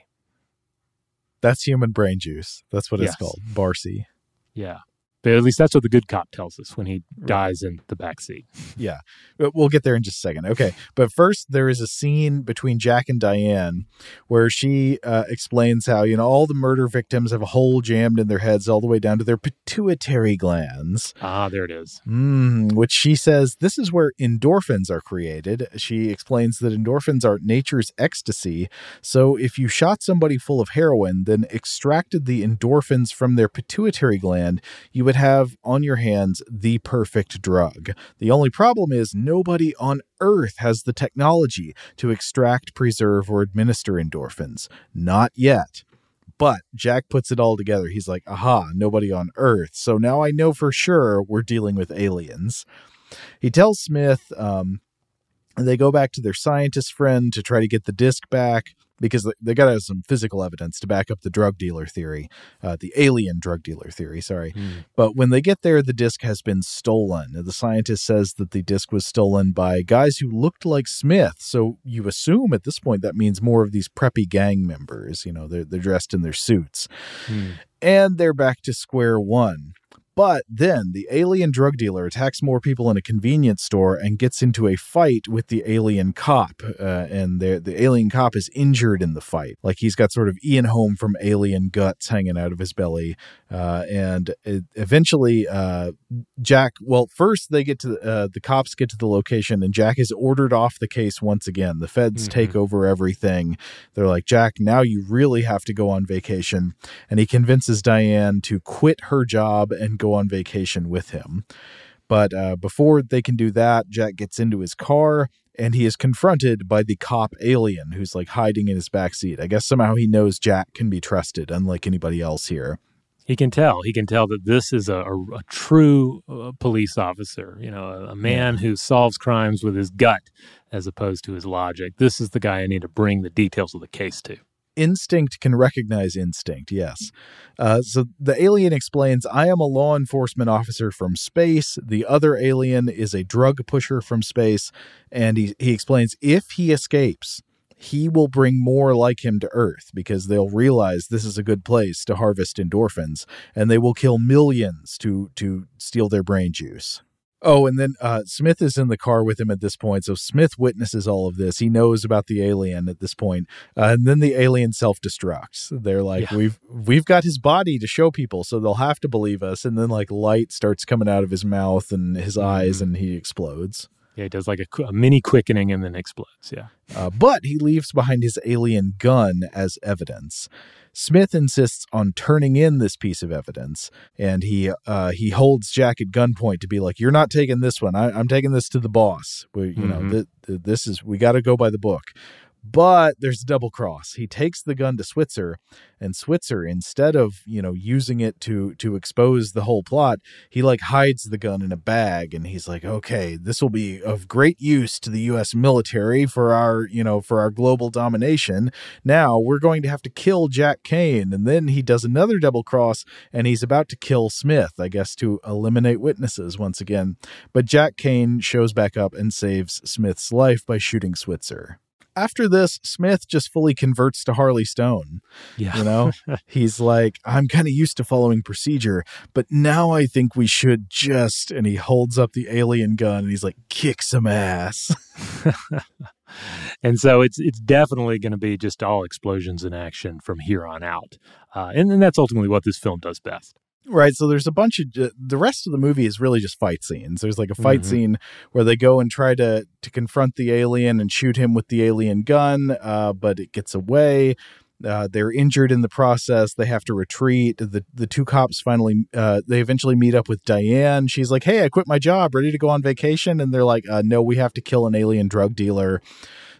That's human brain juice. That's what yes. it's called barcy. Yeah But at least that's what the good cop tells us when he dies in the back seat. Yeah, we'll get there in just a second. Okay, but first there is a scene between Jack and Diane where she uh, explains how you know all the murder victims have a hole jammed in their heads all the way down to their pituitary glands. Ah, there it is. Mm, which she says this is where endorphins are created. She explains that endorphins are nature's ecstasy. So if you shot somebody full of heroin, then extracted the endorphins from their pituitary gland, you would have on your hands the perfect drug. The only problem is nobody on earth has the technology to extract, preserve, or administer endorphins. Not yet. But Jack puts it all together. He's like, aha, nobody on Earth. So now I know for sure we're dealing with aliens. He tells Smith, um, they go back to their scientist friend to try to get the disc back because they, got to have some physical evidence to back up the drug dealer theory, uh, the alien drug dealer theory, sorry. But when they get there, the disc has been stolen. The scientist says that the disc was stolen by guys who looked like Smith. So you assume at this point that means more of these preppy gang members. You know, they're, they're dressed in their suits. And they're back to square one. But then the alien drug dealer attacks more people in a convenience store and gets into a fight with the alien cop. Uh, and the, the alien cop is injured in the fight. Like he's got sort of Ian Holm from Alien guts hanging out of his belly. Uh, and it, eventually, uh, Jack, well, first they get to the, uh, the cops get to the location and Jack is ordered off the case once again. The feds take over everything. They're like, Jack, now you really have to go on vacation. And he convinces Diane to quit her job and go on vacation with him. But uh, before they can do that, Jack gets into his car and he is confronted by the cop alien who's like hiding in his backseat. I guess somehow he knows Jack can be trusted, unlike anybody else here. He can tell. He can tell that this is a, a, a true uh, police officer, you know, a, a man who solves crimes with his gut as opposed to his logic. This is the guy I need to bring the details of the case to. Instinct can recognize instinct, yes. Uh, so the alien explains I am a law enforcement officer from space. The other alien is a drug pusher from space. And he, he explains if he escapes, he will bring more like him to Earth because they'll realize this is a good place to harvest endorphins and they will kill millions to, to steal their brain juice. Oh, and then uh, Smith is in the car with him at this point. So Smith witnesses all of this. He knows about the alien at this point. Uh, and then the alien self destructs. They're like, Yeah. "We've we've got his body to show people, so they'll have to believe us." And then like light starts coming out of his mouth and his eyes, and he explodes. Yeah, he does like a, a mini quickening and then explodes. Yeah. Uh, but he leaves behind his alien gun as evidence. Smith insists on turning in this piece of evidence, and he uh, he holds Jack at gunpoint to be like, "You're not taking this one. I, I'm taking this to the boss. We, you know, Mhm. th- th- this is we got to go by the book." But there's a double cross. He takes the gun to Switzer, and Switzer, instead of you know using it to to expose the whole plot, he like hides the gun in a bag, and he's like, "Okay, this will be of great use to the U.S. military for our you know for our global domination." Now we're going to have to kill Jack Kane, and then he does another double cross, and he's about to kill Smith, I guess, to eliminate witnesses once again. But Jack Kane shows back up and saves Smith's life by shooting Switzer after this, Smith just fully converts to Harley Stone. Yeah. You know, he's like, I'm kind of used to following procedure, but now I think we should just. And he holds up the alien gun and he's like, kick some ass. and so it's it's definitely going to be just all explosions in action from here on out, uh, and then that's ultimately what this film does best. Right. So there's a bunch of the rest of the movie is really just fight scenes. There's like a fight Mhm. scene where they go and try to to confront the alien and shoot him with the alien gun, uh, but it gets away. Uh, they're injured in the process. They have to retreat. The the two cops finally uh, they eventually meet up with Diane. She's like, "Hey, I quit my job, ready to go on vacation." And they're like, uh, "No, we have to kill an alien drug dealer."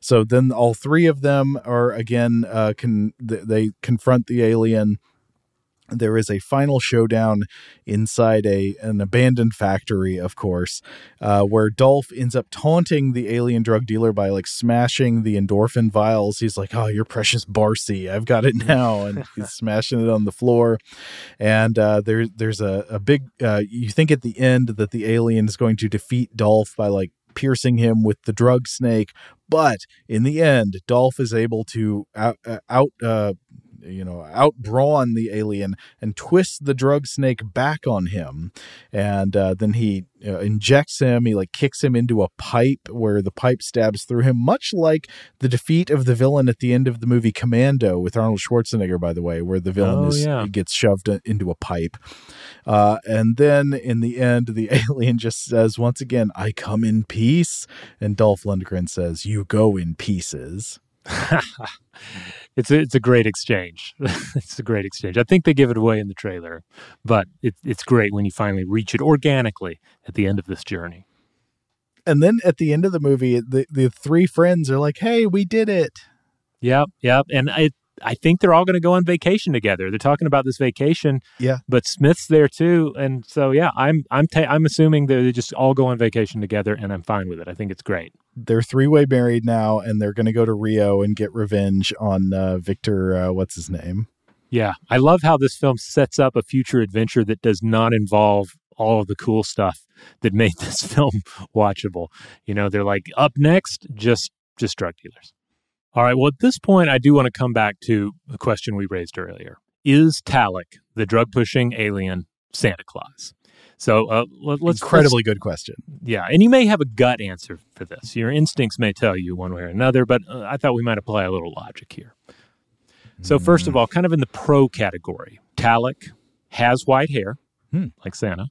So then all three of them are again uh, can th- they confront the alien there is a final showdown inside a an abandoned factory of course uh, where dolph ends up taunting the alien drug dealer by like smashing the endorphin vials. He's like oh your precious barcy. I've got it now. And he's smashing it on the floor. And uh, there, there's a, a big uh, you think at the end that the alien is going to defeat dolph by like piercing him with the drug snake but in the end dolph is able to out, uh, out uh, you know out brawn the alien and twist the drug snake back on him. And uh, then he uh, injects him he like kicks him into a pipe where the pipe stabs through him much like the defeat of the villain at the end of the movie commando with arnold schwarzenegger by the way where the villain Oh, is, yeah. gets shoved into a pipe. Uh, and then in the end the alien just says once again i come in peace. And dolph lundgren says you go in pieces it's a, it's a great exchange. it's a great exchange. I think they give it away in the trailer, but it, it's great when you finally reach it organically at the end of this journey. and then at the end of the movie the, the three friends are like hey we did it Yep, yep. And I I think they're all going to go on vacation together. They're talking about this vacation. Yeah. But Smith's there too, and so yeah, I'm I'm ta- I'm assuming that they just all go on vacation together, and I'm fine with it. I think it's great. they're three-way married now and they're going to go to rio and get revenge on uh, victor uh, what's his name Yeah, I love how this film sets up a future adventure that does not involve all of the cool stuff that made this film watchable. You know, they're like up next, just just drug dealers. All right. Well, at this point, I do want to come back to the question we raised earlier: Is Talec, the drug pushing alien Santa Claus? So uh, let, let's incredibly good question yeah, and you may have a gut answer for this. Your instincts may tell you one way or another, but uh, I thought we might apply a little logic here. So, first of all, kind of in the pro category, Talec has white hair, Hmm. like Santa.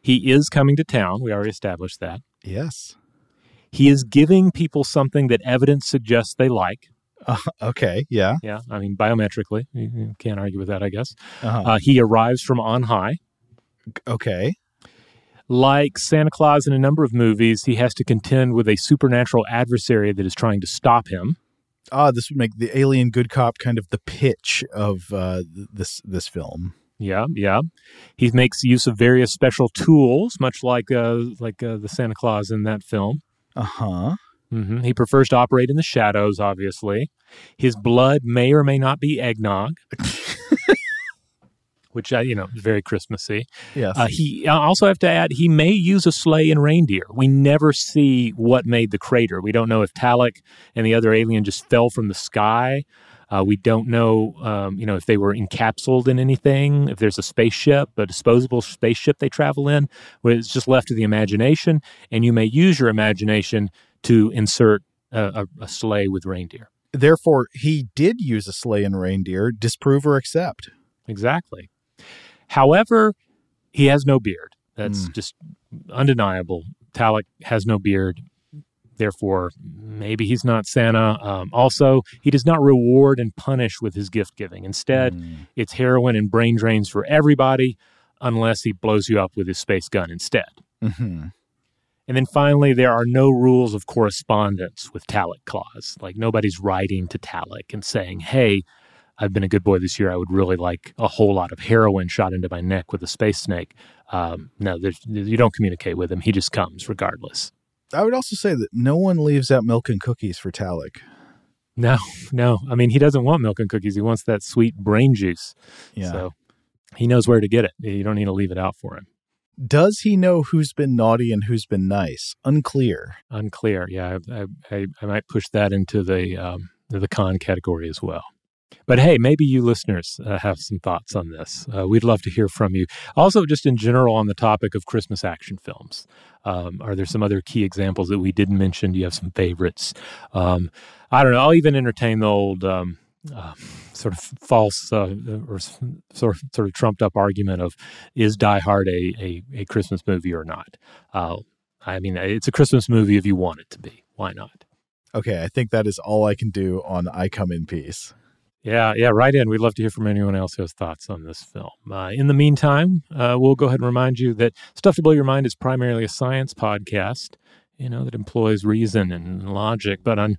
He is coming to town. We already established that. yes He is giving people something that evidence suggests they like. uh, okay yeah Yeah, I mean, biometrically. You, you can't argue with that, I guess. Uh-huh. Uh, he arrives from on high. okay Like Santa Claus in a number of movies, he has to contend with a supernatural adversary that is trying to stop him. ah this would make the alien good cop kind of the pitch of uh, this this film Yeah, yeah. He makes use of various special tools, much like uh, like uh, the Santa Claus in that film. Uh-huh hmm He prefers to operate in the shadows. Obviously, his blood may or may not be eggnog, which uh, you know is very Christmassy. yes Uh, he I also have to add he may use a sleigh and reindeer. We never see what made the crater. We don't know if Talec and the other alien just fell from the sky. Uh, we don't know, um, you know, if they were encapsulated in anything. If there's a spaceship, a disposable spaceship they travel in, it's just left to the imagination. And you may use your imagination to insert a, a, a sleigh with reindeer. therefore he did use a sleigh and reindeer disprove or accept Exactly. However, he has no beard. That's Hmm. just undeniable. Talec has no beard. Therefore, maybe he's not Santa. Um, also, he does not reward and punish with his gift giving. Instead, Hmm. it's heroin and brain drains for everybody, unless he blows you up with his space gun instead. hmm And then finally, there are no rules of correspondence with Talec Claus. Like nobody's writing to Talec and saying, hey, I've been a good boy this year. I would really like a whole lot of heroin shot into my neck with a space snake. Um, no, you don't communicate with him. He just comes regardless. I would also say that no one leaves out milk and cookies for Talec. No, no. I mean, he doesn't want milk and cookies. He wants that sweet brain juice. Yeah. So he knows where to get it. You don't need to leave it out for him. Does he know who's been naughty and who's been nice? Unclear. Unclear. Yeah, I, I, I might push that into the um, the con category as well. But hey, maybe you listeners uh, have some thoughts on this. Uh, we'd love to hear from you. Also, just in general on the topic of Christmas action films, um, are there some other key examples that we didn't mention? Do you have some favorites? Um, I don't know. I'll even entertain the old um, uh, sort of false uh, or sort of sort of trumped up argument of is Die Hard a a, a Christmas movie or not? Uh, I mean, it's a Christmas movie if you want it to be. Why not? Okay, I think that is all I can do on I Come in Peace. Yeah, yeah, right in. We'd love to hear from anyone else who has thoughts on this film. Uh, in the meantime, uh, we'll go ahead and remind you that Stuff to Blow Your Mind is primarily a science podcast, you know, that employs reason and logic. But on,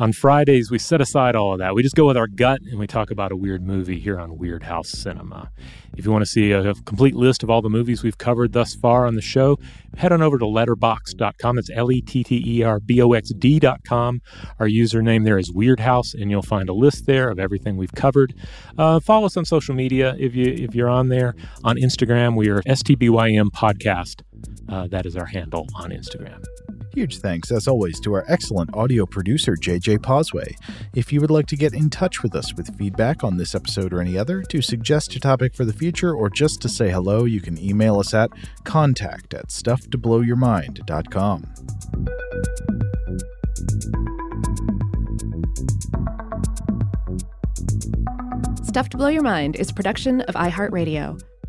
on Fridays, we set aside all of that. We just go with our gut and we talk about a weird movie here on Weirdhouse Cinema. If you want to see a, complete list of all the movies we've covered thus far on the show, head on over to letterboxd.com. That's L E T T E R B O X D.com. Our username there is Weird House, and you'll find a list there of everything we've covered. Uh, follow us on social media if you if you're on there. On Instagram, we are STBYM Podcast. Uh, that is our handle on Instagram. Huge thanks, as always, to our excellent audio producer, JJ Posway. If you would like to get in touch with us with feedback on this episode or any other, to suggest a topic for the future, or just to say hello, you can email us at contact at stufftoblowyourmind.com. Stuff to Blow Your Mind is production of iHeartRadio.